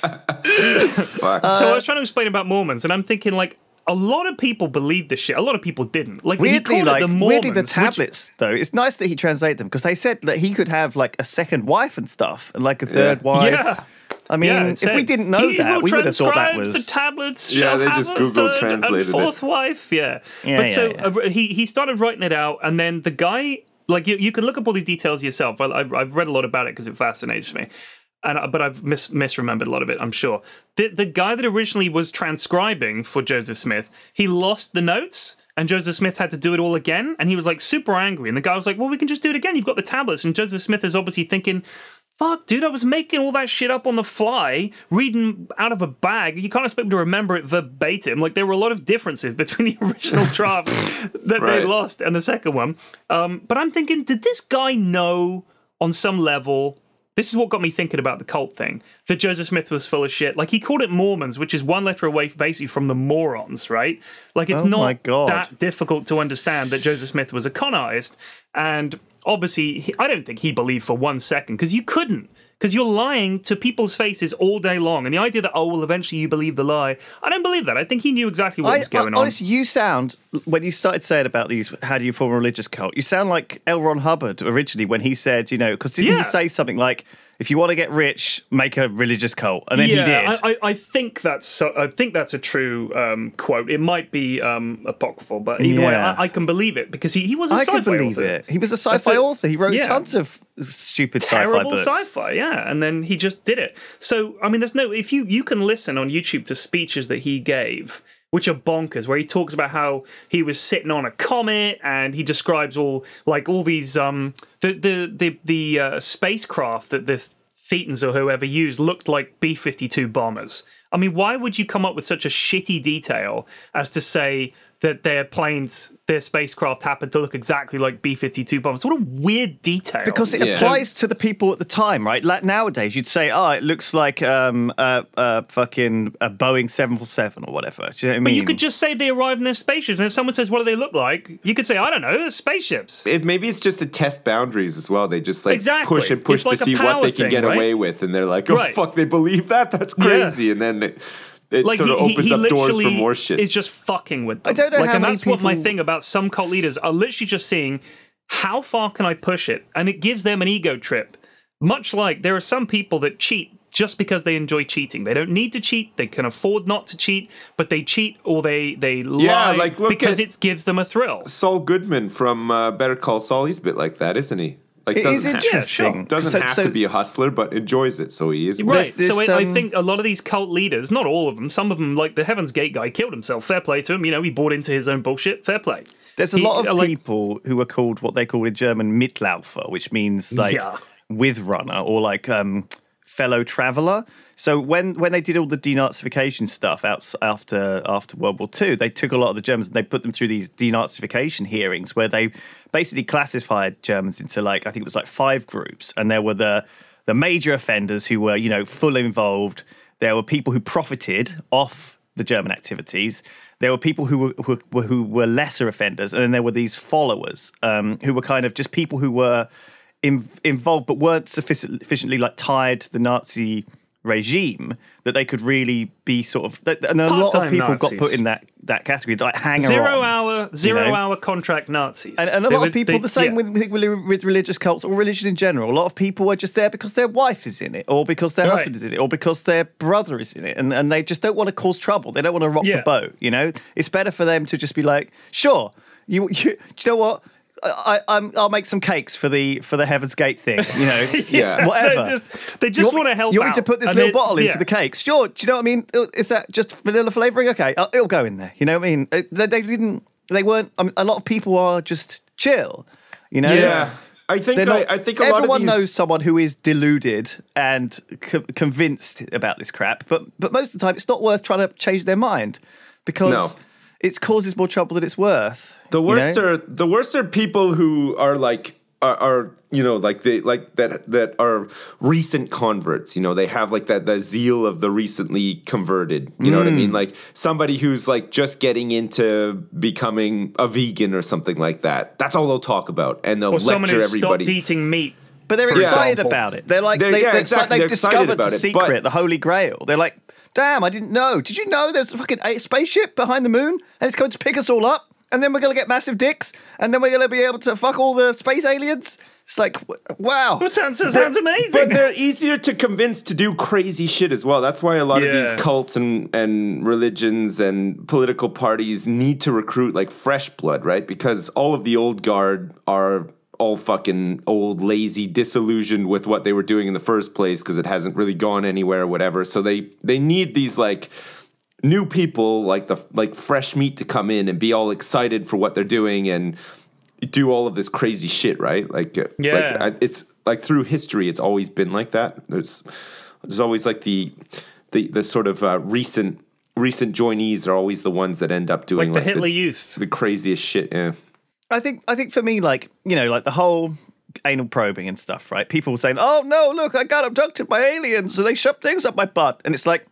Fuck. Uh, so I was trying to explain about Mormons, and I'm thinking like a lot of people believed this shit. A lot of people didn't. Like Weirdly, called like it the Mormons, weirdly, the which- tablets though. It's nice that he translated them because they said that he could have like a second wife and stuff, and like a third wife. Yeah. I mean, Yeah, if said, we didn't know that, we would have thought that was. the tablets. Yeah, shall they have just Google third translated and it. wife. Yeah, Yeah, but yeah, so yeah. uh, he he started writing it out, and then the guy like you, you can look up all these details yourself. I, I've, I've read a lot about it because it fascinates me. And, but I've mis- misremembered a lot of it, I'm sure. The, the guy that originally was transcribing for Joseph Smith, he lost the notes, and Joseph Smith had to do it all again. And he was like super angry. And the guy was like, Well, we can just do it again. You've got the tablets. And Joseph Smith is obviously thinking, Fuck, dude, I was making all that shit up on the fly, reading out of a bag. You can't expect me to remember it verbatim. Like, there were a lot of differences between the original draft that Right. they lost and the second one. Um, but I'm thinking, did this guy know on some level? This is what got me thinking about the cult thing that Joseph Smith was full of shit. Like, he called it Mormons, which is one letter away basically from the morons, right? Like, it's Oh not that difficult to understand that Joseph Smith was a con artist. And obviously, he, I don't think he believed for one second because you couldn't. Because you're lying to people's faces all day long. And the idea that, oh, well, eventually you believe the lie, I don't believe that. I think he knew exactly what I, was going I- on. honestly, you sound when you started saying about these. How do you form a religious cult? You sound like L. Ron Hubbard originally when he said, you know, because didn't Yeah. he say something like, "If you want to get rich, make a religious cult," and then he did. I, I, think that's so, I think that's a true um, quote. It might be um, apocryphal, but either way, I, I can believe it because he, he was a I sci-fi can believe author. it. He was a sci-fi a- author. He wrote yeah. tons of stupid sci-fi terrible books. sci-fi yeah and then he just did it so i mean there's no if you you can listen on youtube to speeches that he gave which are bonkers. Where he talks about how he was sitting on a comet, and he describes all like all these um the the the the uh, spacecraft that the Thetans or whoever used looked like B fifty two bombers. I mean, why would you come up with such a shitty detail as to say that their planes, their spacecraft happened to look exactly like B 52 bombers? What a weird detail. Because it Yeah. applies to the people at the time, right? Like nowadays, you'd say, "Oh, it looks like um, a, a fucking a Boeing seven four seven or whatever." Do you know what I mean? But you could just say they arrived in their spaceships, and if someone says, "What do they look like?" you could say, "I don't know, they're spaceships." It, maybe it's just to test boundaries as well. They just like Exactly. push and push It's like to a see what power they can thing, get right? away with, and they're like, "Oh Right. fuck, they believe that? That's Yeah. crazy!" And then it, it Like sort of he, he, opens he up doors for literally more shit. is just fucking with them. I don't know like, how and many that's what my thing about some cult leaders are literally just seeing how far can I push it, and it gives them an ego trip. Much like there are some people that cheat just because they enjoy cheating. They don't need to cheat. They can afford not to cheat, but they cheat or they they lie like, look because it gives them a thrill. Saul Goodman from uh, Better Call Saul. He's a bit like that, isn't he? Like It is doesn't have- interesting. doesn't So- have so- to be a hustler, but enjoys it, so he is. Right. This- so this, I, I um, think a lot of these cult leaders, not all of them, some of them, like the Heaven's Gate guy, killed himself. Fair play to him. You know, he bought into his own bullshit. Fair play. There's a He- lot of uh, like- people who are called what they call in German Mitläufer, which means like Yeah. with runner or like um, fellow traveler. So when when they did all the denazification stuff out, after after World War II, they took a lot of the Germans and they put them through these denazification hearings where they basically classified Germans into like I think it was like five groups, and there were the the major offenders who were you know fully involved. There were people who profited off the German activities. There were people who were who, were- who were lesser offenders, and then there were these followers um, who were kind of just people who were in, involved but weren't sufficiently like tied to the Nazi regime that they could really be sort of. that- And a lot of Part-time people got put in that that category, like hanger Zero on. hour, zero know? hour contract Nazis. And, and a They lot would- of people, they- the same yeah. with, with with religious cults or religion in general. A lot of people are just there because their wife is in it, or because their Right. husband is in it, or because their brother is in it, and, and they just don't want to cause trouble. They don't want to rock Yeah. the boat. You know, it's better for them to just be like, sure, you, you, do you know what? I, I, I'm, I'll make some cakes for the for the Heaven's Gate thing. You know, Yeah. whatever. They just, they just You want to help You want me to put this And little they- bottle into yeah. the cakes? Sure. Do you know what I mean? Is that just vanilla flavoring? Okay, uh, it'll go in there. You know what I mean? Uh, They, they didn't. They weren't. I mean, a lot of people are just chill. You know. Yeah, I think not, I, I think a lot of everyone these. knows someone who is deluded and co- convinced about this crap, but but most of the time it's not worth trying to change their mind because No. it causes more trouble than it's worth. The you worst know? are the worst are people who are like are, are you know like they like that that are recent converts. You know they have like that the zeal of the recently converted. You know what I Mm. mean? Like somebody who's like just getting into becoming a vegan or something like that. That's all they'll talk about, and they'll Or someone lecture everybody. stopped eating meat. But they're excited example. about it. They're like, They're- they, yeah, they, exactly. they've They're discovered about the it, secret, but- the holy grail. They're like, damn, I didn't know. Did you know there's a fucking a spaceship behind the moon and it's going to pick us all up? And then we're going to get massive dicks and then we're going to be able to fuck all the space aliens? It's like, wow. That sounds, that sounds amazing. But they're easier to convince to do crazy shit as well. That's why a lot of these cults and, and religions and political parties need to recruit like fresh blood, right? Because all of the old guard are all fucking old, lazy, disillusioned with what they were doing in the first place because it hasn't really gone anywhere or whatever. So they they need these like new people like the like fresh meat to come in and be all excited for what they're doing and do all of this crazy shit, right? Like, uh, Yeah. like I, it's like through history, it's always been like that. There's there's always like the the the sort of uh, recent recent joinees are always the ones that end up doing like the like, Hitler Youth. the craziest shit. Yeah. I think I think for me, like you know, like the whole anal probing and stuff, right? People saying, "Oh no, look, I got abducted by aliens, and they shoved things up my butt," and it's like.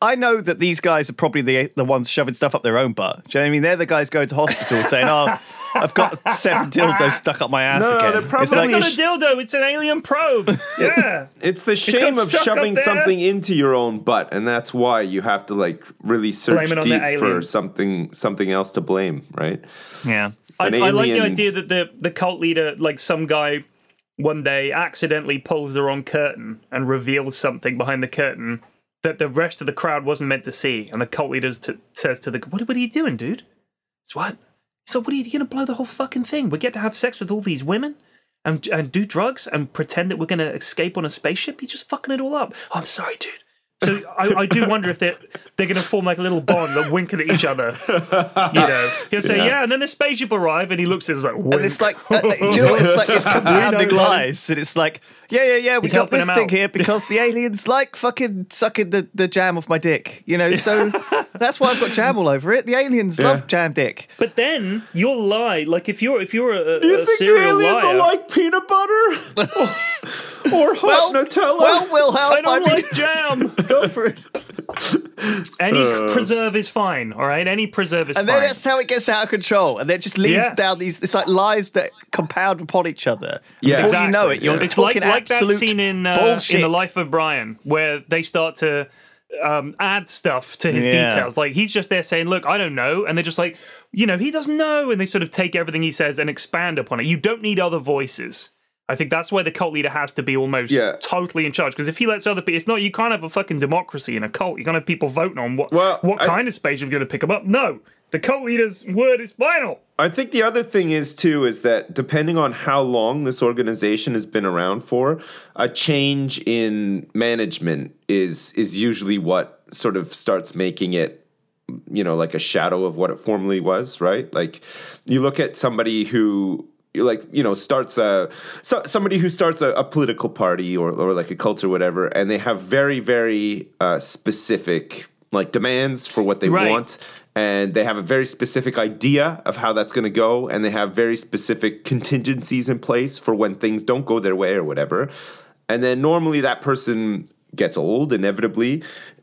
I know that these guys are probably the the ones shoving stuff up their own butt. Do you know what I mean? They're the guys going to hospital saying, "Oh, I've got seven dildos stuck up my ass No, again." they're It's probably like, It's not a dildo, it's an alien probe. Yeah. It's the shame got of shoving something into your own butt, and that's why you have to like really search Blame it on the deep for something something else to blame, right? yeah. I, I like the idea that the, the cult leader, like some guy one day accidentally pulls the wrong curtain and reveals something behind the curtain that the rest of the crowd wasn't meant to see. And the cult leader says to the, what, what are you doing, dude? It's what? So what are you going to blow the whole fucking thing? We get to have sex with all these women? And, and do drugs and pretend that we're going to escape on a spaceship? You're just fucking it all up. Oh, I'm sorry, dude. So I, I do wonder if they're they're going to form like a little bond, like winking at each other. You know, he'll say, "Yeah,", and then the spaceship arrive, and he looks at us like, And it's like, uh, uh, you know? It's like it's compounding lies, and it's like, yeah, yeah, yeah, we got this thing here because the aliens like fucking sucking the, the jam off my dick, you know. So that's why I've got jam all over it. The aliens love jam dick. But then you'll lie. Like if you're if you're a, You a think the serial aliens liar, will like peanut butter or hot Well, Nutella? well, we'll. I don't mean, like jam. go for it. Any preserve is fine. All right, any preserve is And fine. And then that's how it gets out of control, and then it just leads Yeah. down these. It's like lies that compound upon each other. Yeah. Before you know it, you're it's like talking like that absolute scene in uh, bullshit. in the life of Brian where they start to um, add stuff to his Yeah. details. Like he's just there saying, "Look, I don't know," and they're just like, you know, he doesn't know, and they sort of take everything he says and expand upon it. You don't need other voices. I think that's where the cult leader has to be almost Yeah. totally in charge. Because if he lets other people, it's not you can't have a fucking democracy in a cult. You can't have people voting on what Well, what I- kind of space you're going to pick them up. No, the cult leader's word is final. I think the other thing is too is that depending on how long this organization has been around for, a change in management is is usually what sort of starts making it you know like a shadow of what it formerly was, right? Like you look at somebody who like you know starts a so, somebody who starts a, a political party or, or like a cult or whatever and they have very very uh, specific like demands for what they Right. want and they have a very specific idea of how that's going to go and they have very specific contingencies in place for when things don't go their way or whatever and then normally that person gets old inevitably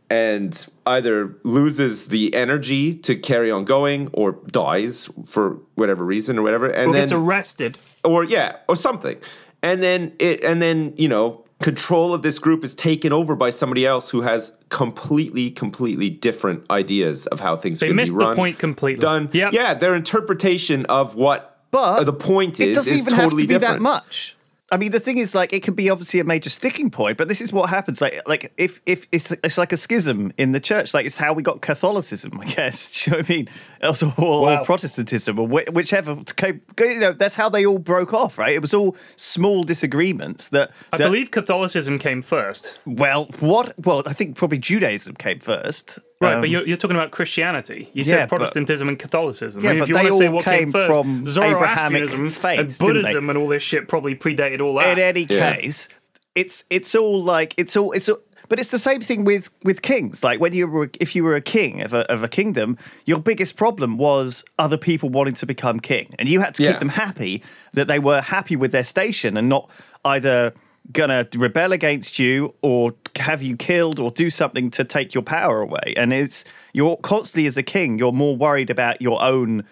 and either loses the energy to carry on going or dies for whatever reason or whatever and Or then gets arrested. or yeah, or something. And then it and then, you know, control of this group is taken over by somebody else who has completely completely different ideas of how things They are going to missed be the point completely. Done. Yep. Yeah, their interpretation of what But the point it is doesn't is even totally have to be different. that much. I mean, the thing is, like, it can be obviously a major sticking point, but this is what happens. Like, like if if it's it's like a schism in the church, like it's how we got Catholicism, I guess. Do you know what I mean? Also, or, Wow. or Protestantism, or whi- whichever. You know, that's how they all broke off, right? It was all small disagreements that. I believe Catholicism came first. Well, what? Well, I think probably Judaism came first. Right, Um, but you're, you're talking about Christianity. You yeah, said but- Protestantism and Catholicism. Yeah, I mean, but if you they want to say all what came came first, from Abrahamic Zoroastrianism faiths, and? Buddhism and all this shit probably predated all that. in any Yeah. case, it's it's all like it's all it's all, but it's the same thing with with kings. Like when you were if you were a king of a of a kingdom, your biggest problem was other people wanting to become king, and you had to Yeah. keep them happy that they were happy with their station and not either gonna rebel against you or have you killed or do something to take your power away and it's you're constantly as a king you're more worried about your own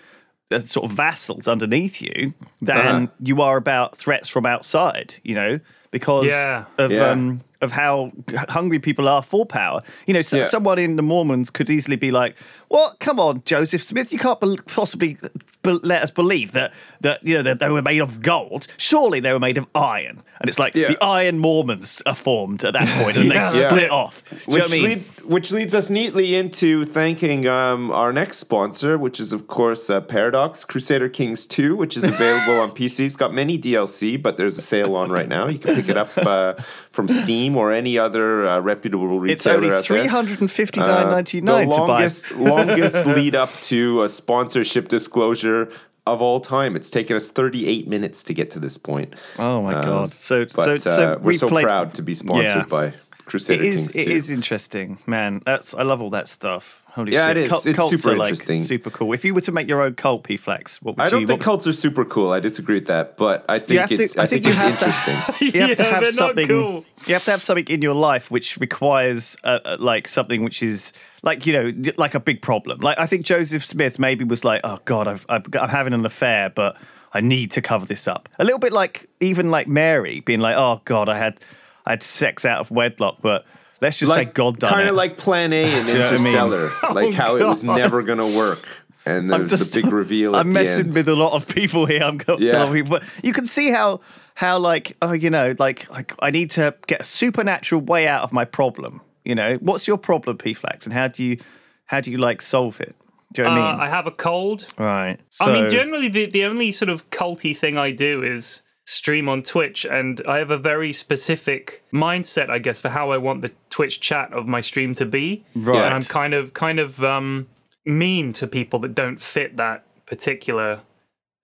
uh, sort of vassals underneath you than Uh-huh. you are about threats from outside, you know, because Yeah. of Yeah. um of how hungry people are for power. You know, so, Yeah. someone in the Mormons could easily be like, "Well, come on, Joseph Smith, you can't bel possibly be- let us believe that that you know that they were made of gold. Surely they were made of iron." And it's like Yeah. the Iron Mormons are formed at that point, and Yeah. they Yeah. split off. Do Which, I mean? lead, which leads us neatly into thanking um, our next sponsor, which is, of course, uh, Paradox Crusader Kings 2, which is available on PC. It's got many DLC, but there's a sale on right now. You can pick it up uh, from Steam or any other uh, reputable retailer it's only three hundred and fifty nine ninety nine the to buy. longest, longest lead up to a sponsorship disclosure of all time. It's taken us 38 minutes to get to this point. Oh my god! So But so uh, we're we so played, proud to be sponsored Yeah. by Crusader It is. Kings It 2. is interesting, man. That's I love all that stuff. Holy Yeah, shit! it is. Cult- It's cults super are, like, interesting. super cool. If you were to make your own cult, P Flax, what would you I don't think what- cults are super cool. I disagree with that, but I think have to- it's. I I think think, you it's have to- interesting. you have to Yeah, have they're not something. cool. You have to have something in your life which requires, uh, uh, like, something which is like you know, like a big problem. Like I think Joseph Smith maybe was like, oh god, I've, I've I'm having an affair, but I need to cover this up. A little bit like even like Mary being like, oh god, I had I had sex out of wedlock, but let's just say God done kind it. of like Plan A and you know I mean? Interstellar, like how it was never going to work, and there I'm was just- the big reveal. I'm at messing the end. with a lot of people here. I'm got a Yeah. lot people. But you can see how how like oh you know like like I need to get a supernatural way out of my problem. You know what's your problem, P Flax, and how do you how do you like solve it? Do you know what I Uh, mean? I have a cold. right. I mean, generally, the, the only sort of culty thing I do is stream on Twitch, and I have a very specific mindset, I guess, for how I want the Twitch chat of my stream to be. Right. And I'm kind of kind of um, mean to people that don't fit that particular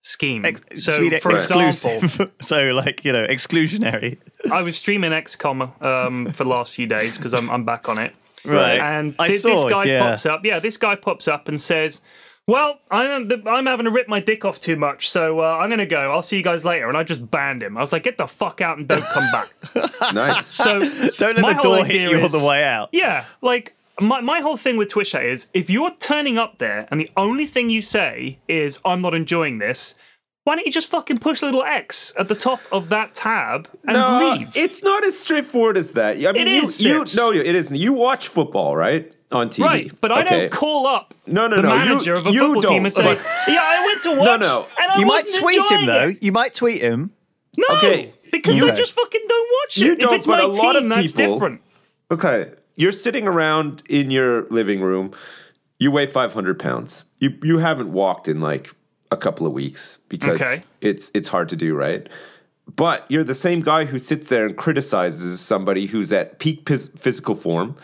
scheme. Ex- so, mean for example, exclusive. so like you know, exclusionary. I was streaming XCOM um, for the last few days because I'm, I'm back on it. Right. And I saw, this guy yeah. pops up. Yeah, this guy pops up and says, "Well, I'm I'm having to rip my dick off too much, so uh, I'm gonna go. I'll see you guys later." And I just banned him. I was like, "Get the fuck out and don't come back." Nice. So Don't let the door hit you on is- the way out. Yeah, like my my whole thing with Twitch chat is if you're turning up there and the only thing you say is "I'm not enjoying this." Why don't you just fucking push a little X at the top of that tab and no, leave? it's not as straightforward as that. I mean, you, is, you Sips. no, it isn't. You watch football, right? On TV, Right, but I don't call up No, no, the no, you- manager of a you football team don't, and say, "Yeah, I went to watch, no. and I You might wasn't tweet him though. it." You might tweet him. No, Okay, because you- I just fucking don't watch it. You if don't, it's but my a lot team, of that's people- different. Okay, you're sitting around in your living room. You weigh 500 pounds. You you haven't walked in like a couple of weeks because Okay. it's it's hard to do, right? But you're the same guy who sits there and criticizes somebody who's at peak phys- physical form,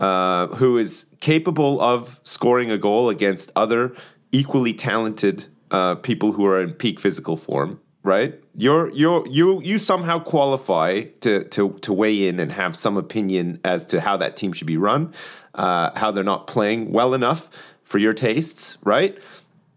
uh, who is capable of scoring a goal against other equally talented uh, people who are in peak physical form. Right? You're you're you you somehow qualify to to to weigh in and have some opinion as to how that team should be run, uh, how they're not playing well enough for your tastes. Right?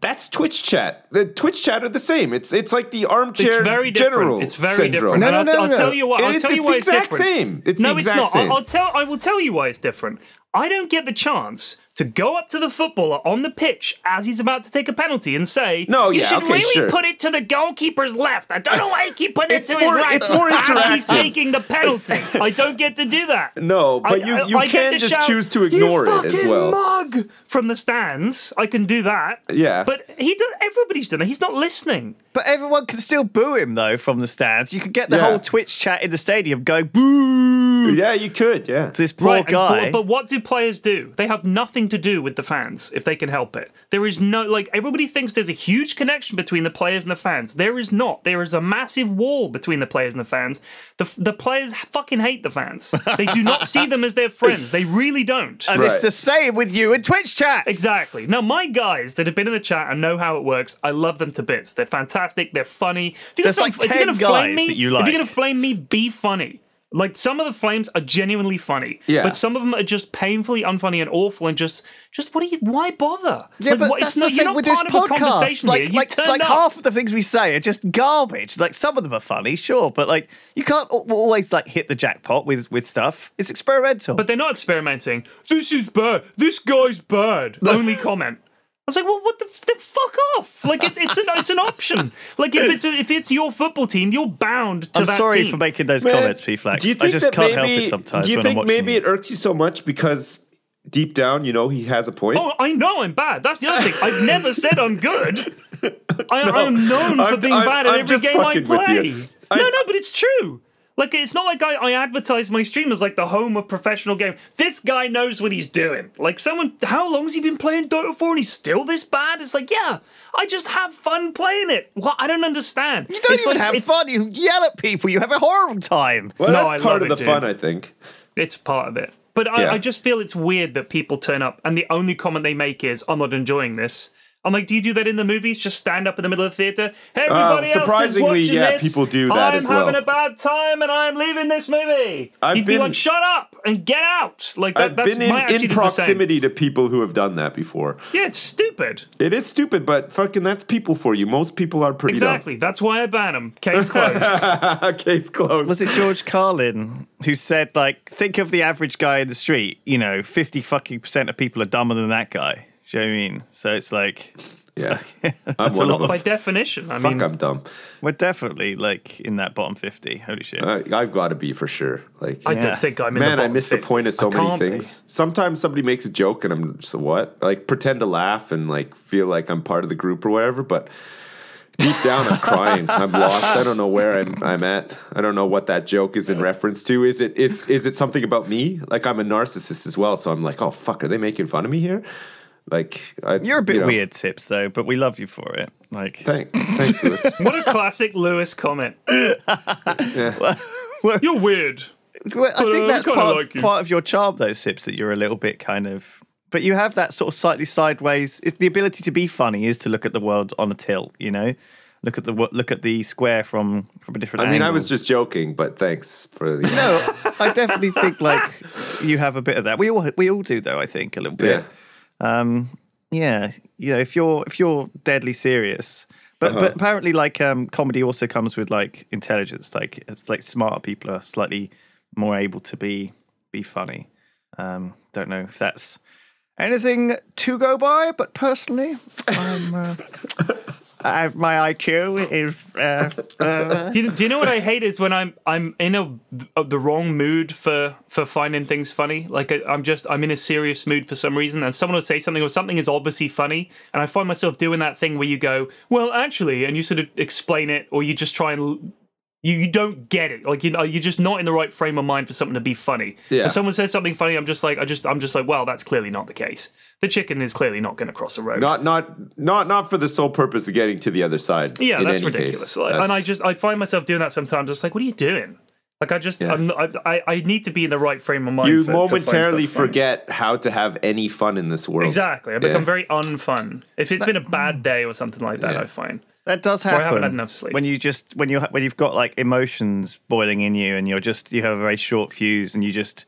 That's Twitch chat. The Twitch chat are the same. It's it's like the armchair It's very different. general. It's very syndrome. different. No, And no, I'll, no, I'll no. tell you what. I'll It's- tell you it's why the it's different. same. It's the no, exact it's not. same. I'll, I'll tell. I will tell you why it's different. I don't get the chance to go up to the footballer on the pitch as he's about to take a penalty and say, No, you yeah, should okay, really sure. put it to the goalkeeper's left. I don't know why you keep putting it to more- his right. it's more as he's taking the penalty. I don't get to do that. No, but I- you you I get can to just shout, choose to ignore "You it as fucking well. Mug from the stands. I can do that. Yeah. but he does. Everybody's done it. He's not listening. But everyone can still boo him though from the stands. You could get the Yeah. whole Twitch chat in the stadium going boo Yeah, you could. Yeah. to this poor and- guy. But, but what do players do? They have nothing to do with the fans if they can help it. There is no like everybody thinks there's a huge connection between the players and the fans. There is not. There is a massive wall between the players and the fans. The the players fucking hate the fans. They do not see them as their friends. They really don't. and it's the same with you in Twitch chat. Exactly. Now, my guys that have been in the chat and know how it works, I love them to bits. They're fantastic. They're funny. If you're There's gonna- like 10 gonna flame guys me, that you If you're going to flame me, be funny. Like some of the flames are genuinely funny, Yeah. but some of them are just painfully unfunny and awful, and just, just what are you? Why bother? Yeah, Like, but what- that's it's not, the you're not with this part of a podcast. conversation Like, here. Like, like up. half of the things we say are just garbage. Like some of them are funny, sure, but like you can't always like hit the jackpot with with stuff. It's experimental. But they're not experimenting. This is bad. This guy's bad. Only comment. I was like, well, what the, f- the fuck off? Like, it, it's an it's an option. Like, if it's a, if it's your football team, you're bound to I'm that sorry team. for making those Man, comments, P Flax. Do you I think just that can't maybe, help it sometimes. Do you when I'm think maybe it irks you so much because deep down, you know, he has a point? Oh, I know I'm bad. That's the other thing. I've never said I'm good. I, I'm known for I'm- being I'm- bad at I'm every game I play. I- no, no, but it's true. Like it's not like I, I advertise my stream as like the home of professional game. This guy knows what he's doing. Like someone, how long has he been playing Dota for, and he's still this bad? It's like, yeah, I just have fun playing it. What? I don't understand. You don't it's even like, have it's, fun. You yell at people. You have a horrible time. well, no, that's I part love of the it, fun, dude. I think. It's part of it. But I, Yeah. I just feel it's weird that people turn up and the only comment they make is, I'm not enjoying this. I'm like, do you do that in the movies? Just stand up in the middle of the theater? Hey, everybody else is Uh, surprisingly, watching yeah, this. people do that I'm as well." having a bad time and I'm leaving this movie. I've You'd be like, shut up and get out. Like that, I've that's been in, my in is the same. proximity to people who have done that before. Yeah, it's stupid. It is stupid, but fucking that's people for you. Most people are pretty Exactly. That's why I ban them. Case closed. dumb. Case closed. Was it George Carlin who said, like, think of the average guy in the street? You know, 50 fucking percent of people are dumber than that guy. Do you know what I mean? So it's like, Yeah. I'm That's a lot of of. By definition. I Fuck, mean, I'm dumb. we're definitely like in that bottom 50. Holy shit. I, I've got to be for sure. Like, I Yeah. don't think I'm in the man, I bottom miss the point of so many can't be. things. Sometimes somebody makes a joke and I'm just what? Like pretend to laugh and like feel like I'm part of the group or whatever, but deep down I'm crying. I'm lost. I don't know where I'm I'm at. I don't know what that joke is in reference to. Is it is is it something about me? Like I'm a narcissist as well, so I'm like, oh fuck, are they making fun of me here? Like I, You're a bit you know, weird, Sips, though, but we love you for it. Like, Thank, thanks, Lewis. What a classic Lewis comment. yeah. You're weird. Well, I think uh, that's kinda part, like you. part of your charm, though, Sips, that you're a little bit kind of. But you have that sort of slightly sideways. It's the ability to be funny is to look at the world on a tilt. You know, look at the look at the square from from a different. I mean, I was just joking, but thanks for the. No, I definitely think like you have a bit of that. We all we all do, though. I think a little bit. Yeah. Um, yeah, you know, if you're if you're deadly serious, but Uh-huh. but apparently, like um, comedy also comes with like intelligence. Like it's like smarter people are slightly more able to be be funny. Um, don't know if that's anything to go by, but personally, I'm. Uh, I, my IQ is. Uh, uh, Do you, do you know what I hate is when I'm I'm in a uh, the wrong mood for for finding things funny. Like I, I'm just I'm in a serious mood for some reason, and someone will say something or something is obviously funny, and I find myself doing that thing where you go, well, actually, and you sort of explain it, or you just try and. You, you don't get it like you know you're just not in the right frame of mind for something to be funny. Yeah. When someone says something funny, I'm just like I just I'm just like well that's clearly not the case. The chicken is clearly not going to cross a road. Not not not not for the sole purpose of getting to the other side. Yeah, in that's ridiculous. Like, and I just I find myself doing that sometimes. I'm just like, what are you doing? Like I just I'm, I I I need to be in the right frame of mind. you for, momentarily forget how to have any fun in this world. Exactly, I become Yeah. very unfun. If it's been a bad day or something like that, Yeah. I find. That does I happen. haven't had enough sleep. When you just when you when you've got like emotions boiling in you, and you're just you have a very short fuse, and you just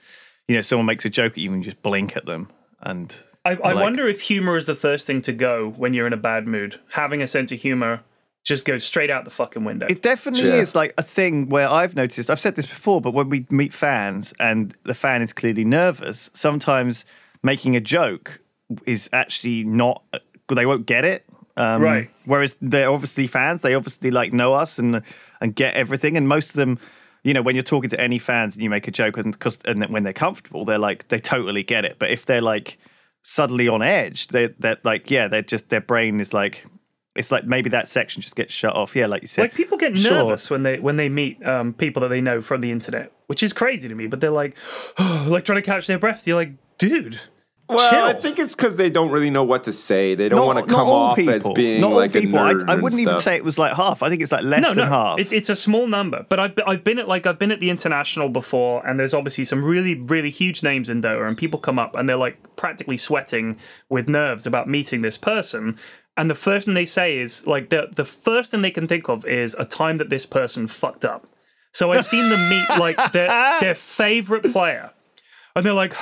you know someone makes a joke at you, and you just blink at them, and I, I like- wonder if humor is the first thing to go when you're in a bad mood. Having a sense of humor just goes straight out the fucking window. it definitely Yeah. is like a thing where I've noticed. I've said this before, but when we meet fans and the fan is clearly nervous, sometimes making a joke is actually not. They won't get it. Um, Right. Whereas they're obviously fans. They obviously like know us and and get everything. And most of them, you know, when you're talking to any fans and you make a joke, and because and then when they're comfortable, they're like they totally get it. But if they're like suddenly on edge, they they're like yeah, they're just their brain is like. It's like maybe that section just gets shut off. Yeah, like you said. like people get Sure. nervous when they when they meet um, people that they know from the internet, which is crazy to me. But they're like, like trying to catch their breath. You're like, dude, Well, I think it's because they don't really know what to say. They don't want to not come all off as people. being not all like a people. I, nerd I and wouldn't even stuff. say it was like half. I think it's like less no, than no, half. It's, it's a small number, but I've I've been at like I've been at the international before, and there's obviously some really really huge names in Dota, and people come up and they're like practically sweating with nerves about meeting this person, and the first thing they say is like the the first thing they can think of is a time that this person fucked up. So I've seen them meet like their their favorite player. And they're like,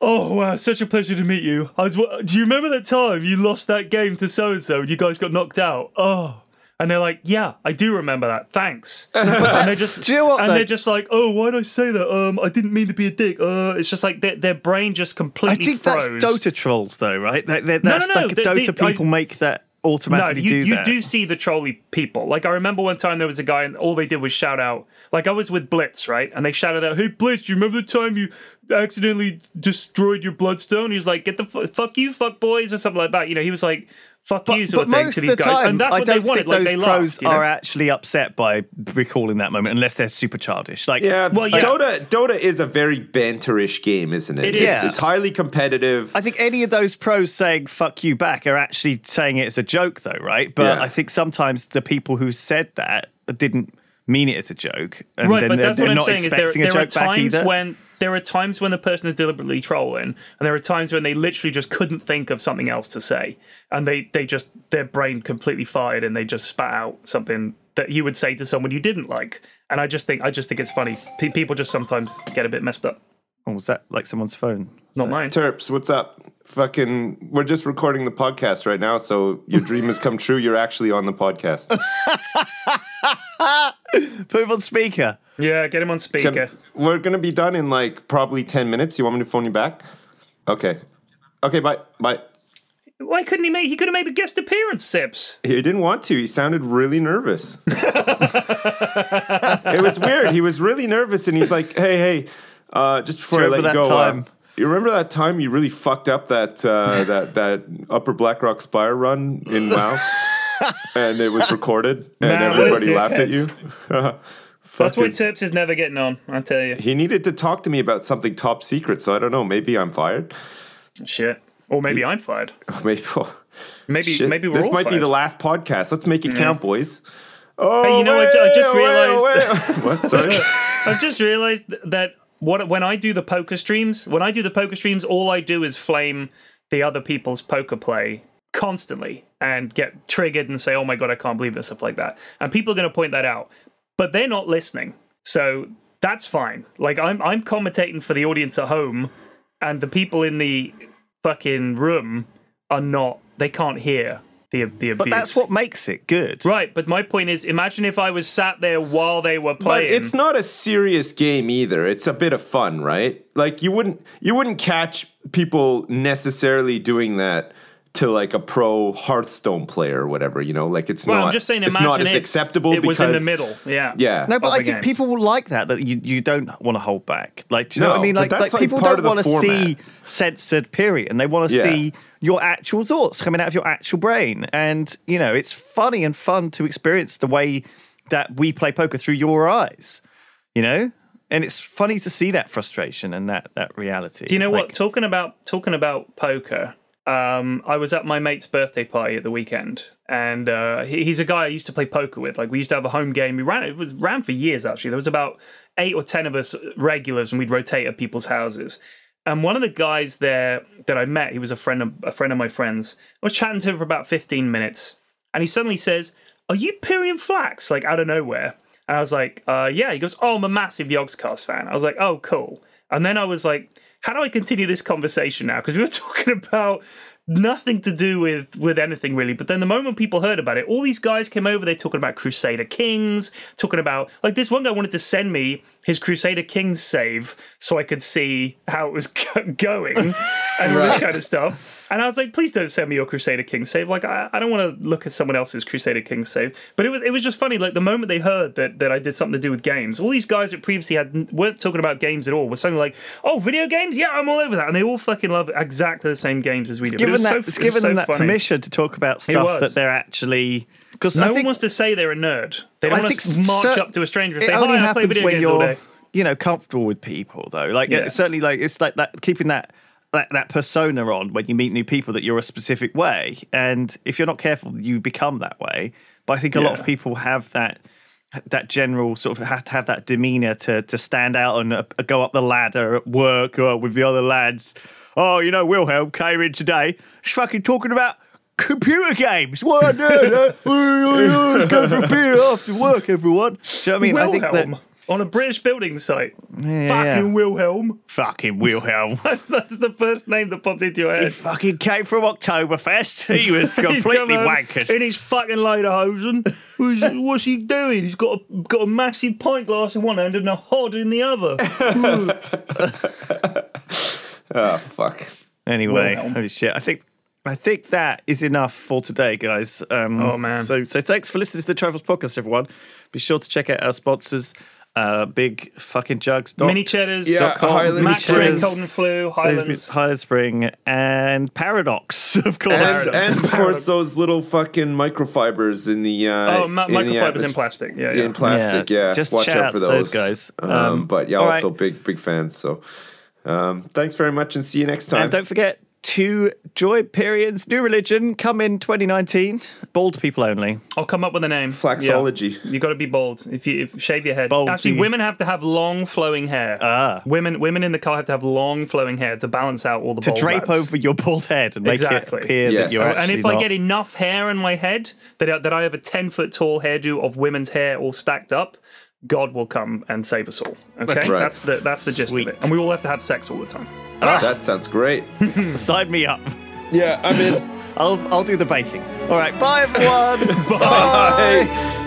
"Oh wow, such a pleasure to meet you. I was. Do you remember that time you lost that game to so and so, and you guys got knocked out? Oh." And they're like, "Yeah, I do remember that. Thanks." and they're just, do you know what, and though? they're just like, "Oh, why'd I say that? Um, I didn't mean to be a dick." Uh, it's just like their, their brain just completely. I think froze. that's Dota trolls, though, right? That, that, No, that's no, no, like the- Dota the- I- people make that No, automatically you, do you do see the trolly people. Like I remember one time there was a guy and all they did was shout out. Like I was with Blitz, right? And they shouted out, "Hey Blitz, do you remember the time you accidentally destroyed your bloodstone?" He's like, "Get the fu- fuck you, fuck boys," or something like that. You know, he was like, "Fuck you," sort but of thing most to these the guys, time, and that's I what don't they wanted. think Like those they pros laughed. You know? are actually upset by recalling that moment unless they're super childish. Like, Yeah, Well, yeah. Dota Dota is a very banterish game, isn't it? It it's, is. it's highly competitive. I think any of those pros saying "fuck you" back are actually saying it as a joke, though, right? But Yeah. I think sometimes the people who said that didn't mean it as a joke, and right, then but they're, that's they're what I'm not saying is there, expecting a there are joke back times either. when there are times when the person is deliberately trolling, and there are times when they literally just couldn't think of something else to say, and they they just their brain completely fired, and they just spat out something that you would say to someone you didn't like. And I just think I just think it's funny. Pe- people just sometimes get a bit messed up. oh, was that like someone's phone? Not mine. Terps, what's up? Fucking, we're just recording the podcast right now, so your dream has come true. You're actually on the podcast. Put him on speaker. Yeah, get him on speaker. Can- we're gonna be done in like probably ten minutes. You want me to phone you back? Okay. Okay. Bye. Bye. Why couldn't he make? He could have made a guest appearance. Sips. He didn't want to. He sounded really nervous. it was weird. He was really nervous, and he's like, "Hey, hey, uh, just before I you let you go, that uh, you remember that time you really fucked up that uh, that that Upper Blackrock Spire run in WoW, and it was recorded, and Man, everybody laughed at you." That's why Tips is never getting on. I tell you. he needed to talk to me about something top secret, so I don't know. Maybe I'm fired. Shit. Or maybe I'm fired. Maybe, Maybe shit. maybe we're this might be the last podcast. Let's make it count, boys. Oh, Hey, you oh, know what? I just realized- what? Sorry. I've just realized that what when I do the poker streams, when I do the poker streams, all I do is flame the other people's poker play constantly and get triggered and say, "Oh my god, I can't believe it," stuff like that. And people are going to point that out, but they're not listening, so that's fine. Like I'm I'm commentating for the audience at home, and the people in the fucking room are not. They can't hear the the abuse. But that's what makes it good. Right, but my point is, imagine if I was sat there while they were But playing. it's not a serious game either. It's a bit of fun, right? Like you wouldn't you wouldn't catch people necessarily doing that to like a pro Hearthstone player or whatever. You know, like it's Well, not. I'm just saying, it's not as if acceptable it was in the middle. Yeah. Yeah. No, but I think game. people will like that. That you, you don't want to hold back. Like, do you know what I mean? Like, like like people don't want to see censored period, and they want to Yeah. see your actual thoughts coming out of your actual brain. And you know, it's funny and fun to experience the way that we play poker through your eyes. You know, and it's funny to see that frustration and that that reality. Do you know Like, what? Talking about talking about poker. Um, I was at my mate's birthday party at the weekend, and uh, he, he's a guy I used to play poker with. Like we used to have a home game. We ran it was ran for years actually. There was about eight or ten of us regulars, and we'd rotate at people's houses. And one of the guys there that I met, he was a friend of a friend of my friends. I was chatting to him for about fifteen minutes, and he suddenly says, "Are you Pyrion Flax?" Like out of nowhere. And I was like, uh, "Yeah." He goes, "Oh, I'm a massive Yogscast fan." I was like, "Oh, cool." And then I was like, "How do I continue this conversation now?" Because we were talking about nothing to do with with anything really. But then the moment people heard about it, all these guys came over. They're talking about Crusader Kings, talking about like this one guy wanted to send me his Crusader Kings save so I could see how it was go- going and all this kind of stuff. And I was like, please don't send me your Crusader Kings save. Like I, I don't want to look at someone else's Crusader Kings save. But it was it was just funny. Like the moment they heard that that I did something to do with games, all these guys that previously had weren't talking about games at all. Were suddenly like, oh, video games, yeah, I'm all over that. And they all fucking love exactly the same games as we do. But it Given was that, so, it's it given so them that funny. permission to talk about stuff that they're actually because No I one wants to say they're a nerd. They don't want to march cer- up to a stranger and say, only "Hi, I play happens video when games all you're day." you know comfortable with people though like Yeah. it's certainly like it's like that keeping that that, that persona on when you meet new people that you're a specific way and if you're not careful you become that way but i think a lot of people have that that general sort of have to have that demeanor to to stand out and uh, go up the ladder at work or with the other lads oh you know wilhelm came in today he's fucking talking about Computer games. What I do? Let's go for a beer after work, everyone. Do you know what I mean? I think that on a British building site. yeah. Fucking Wilhelm. fucking Wilhelm. That's the first name that popped into your head. he fucking came from Oktoberfest. He was completely wankered. in his fucking lederhosen. What's, what's he doing? He's got a got a massive pint glass in one hand and a hod in the other. Oh fuck. Anyway, Wilhelm. holy shit! I think I think that is enough for today, guys. Um, Oh, man. So so thanks for listening to the Triforce podcast, everyone. Be sure to check out our sponsors. Uh, big fucking jugs. dot- Mini cheddars, Yeah, com, Highland Max Mini Drink, Cheddars, Cold and Flu, Highlands. Sainsbury's- Highland Spring and Paradox, of course. And, Paradox. and of course those little fucking microfibers in the uh, oh, ma- in the microfibers in atmos- plastic. Yeah, yeah. in plastic. Yeah, Yeah, just watch out out for those those guys. Um, Um, but yeah, all also right. big big fans. So um, thanks very much, and see you next time. And don't forget to join Period's new religion. Come in 2019. Bald people only. I'll come up with a name. Flaxology. You got to be bald. If you if shave your head. Bald, Actually, women have to have long flowing hair. Ah. Women women in the car have to have long flowing hair to balance out all the To bald drape lads. over your bald head and make Exactly. it appear Yes. that you're actually and if not. I get enough hair in my head that I, that I have a ten foot tall hairdo of women's hair all stacked up, God will come and save us all. Okay, Right. that's the that's the gist Sweet. of it. And we all have to have sex all the time. Ah, That sounds great. Sign me up. yeah, I'm in. I'll I'll do the baking. All right, bye everyone. Bye.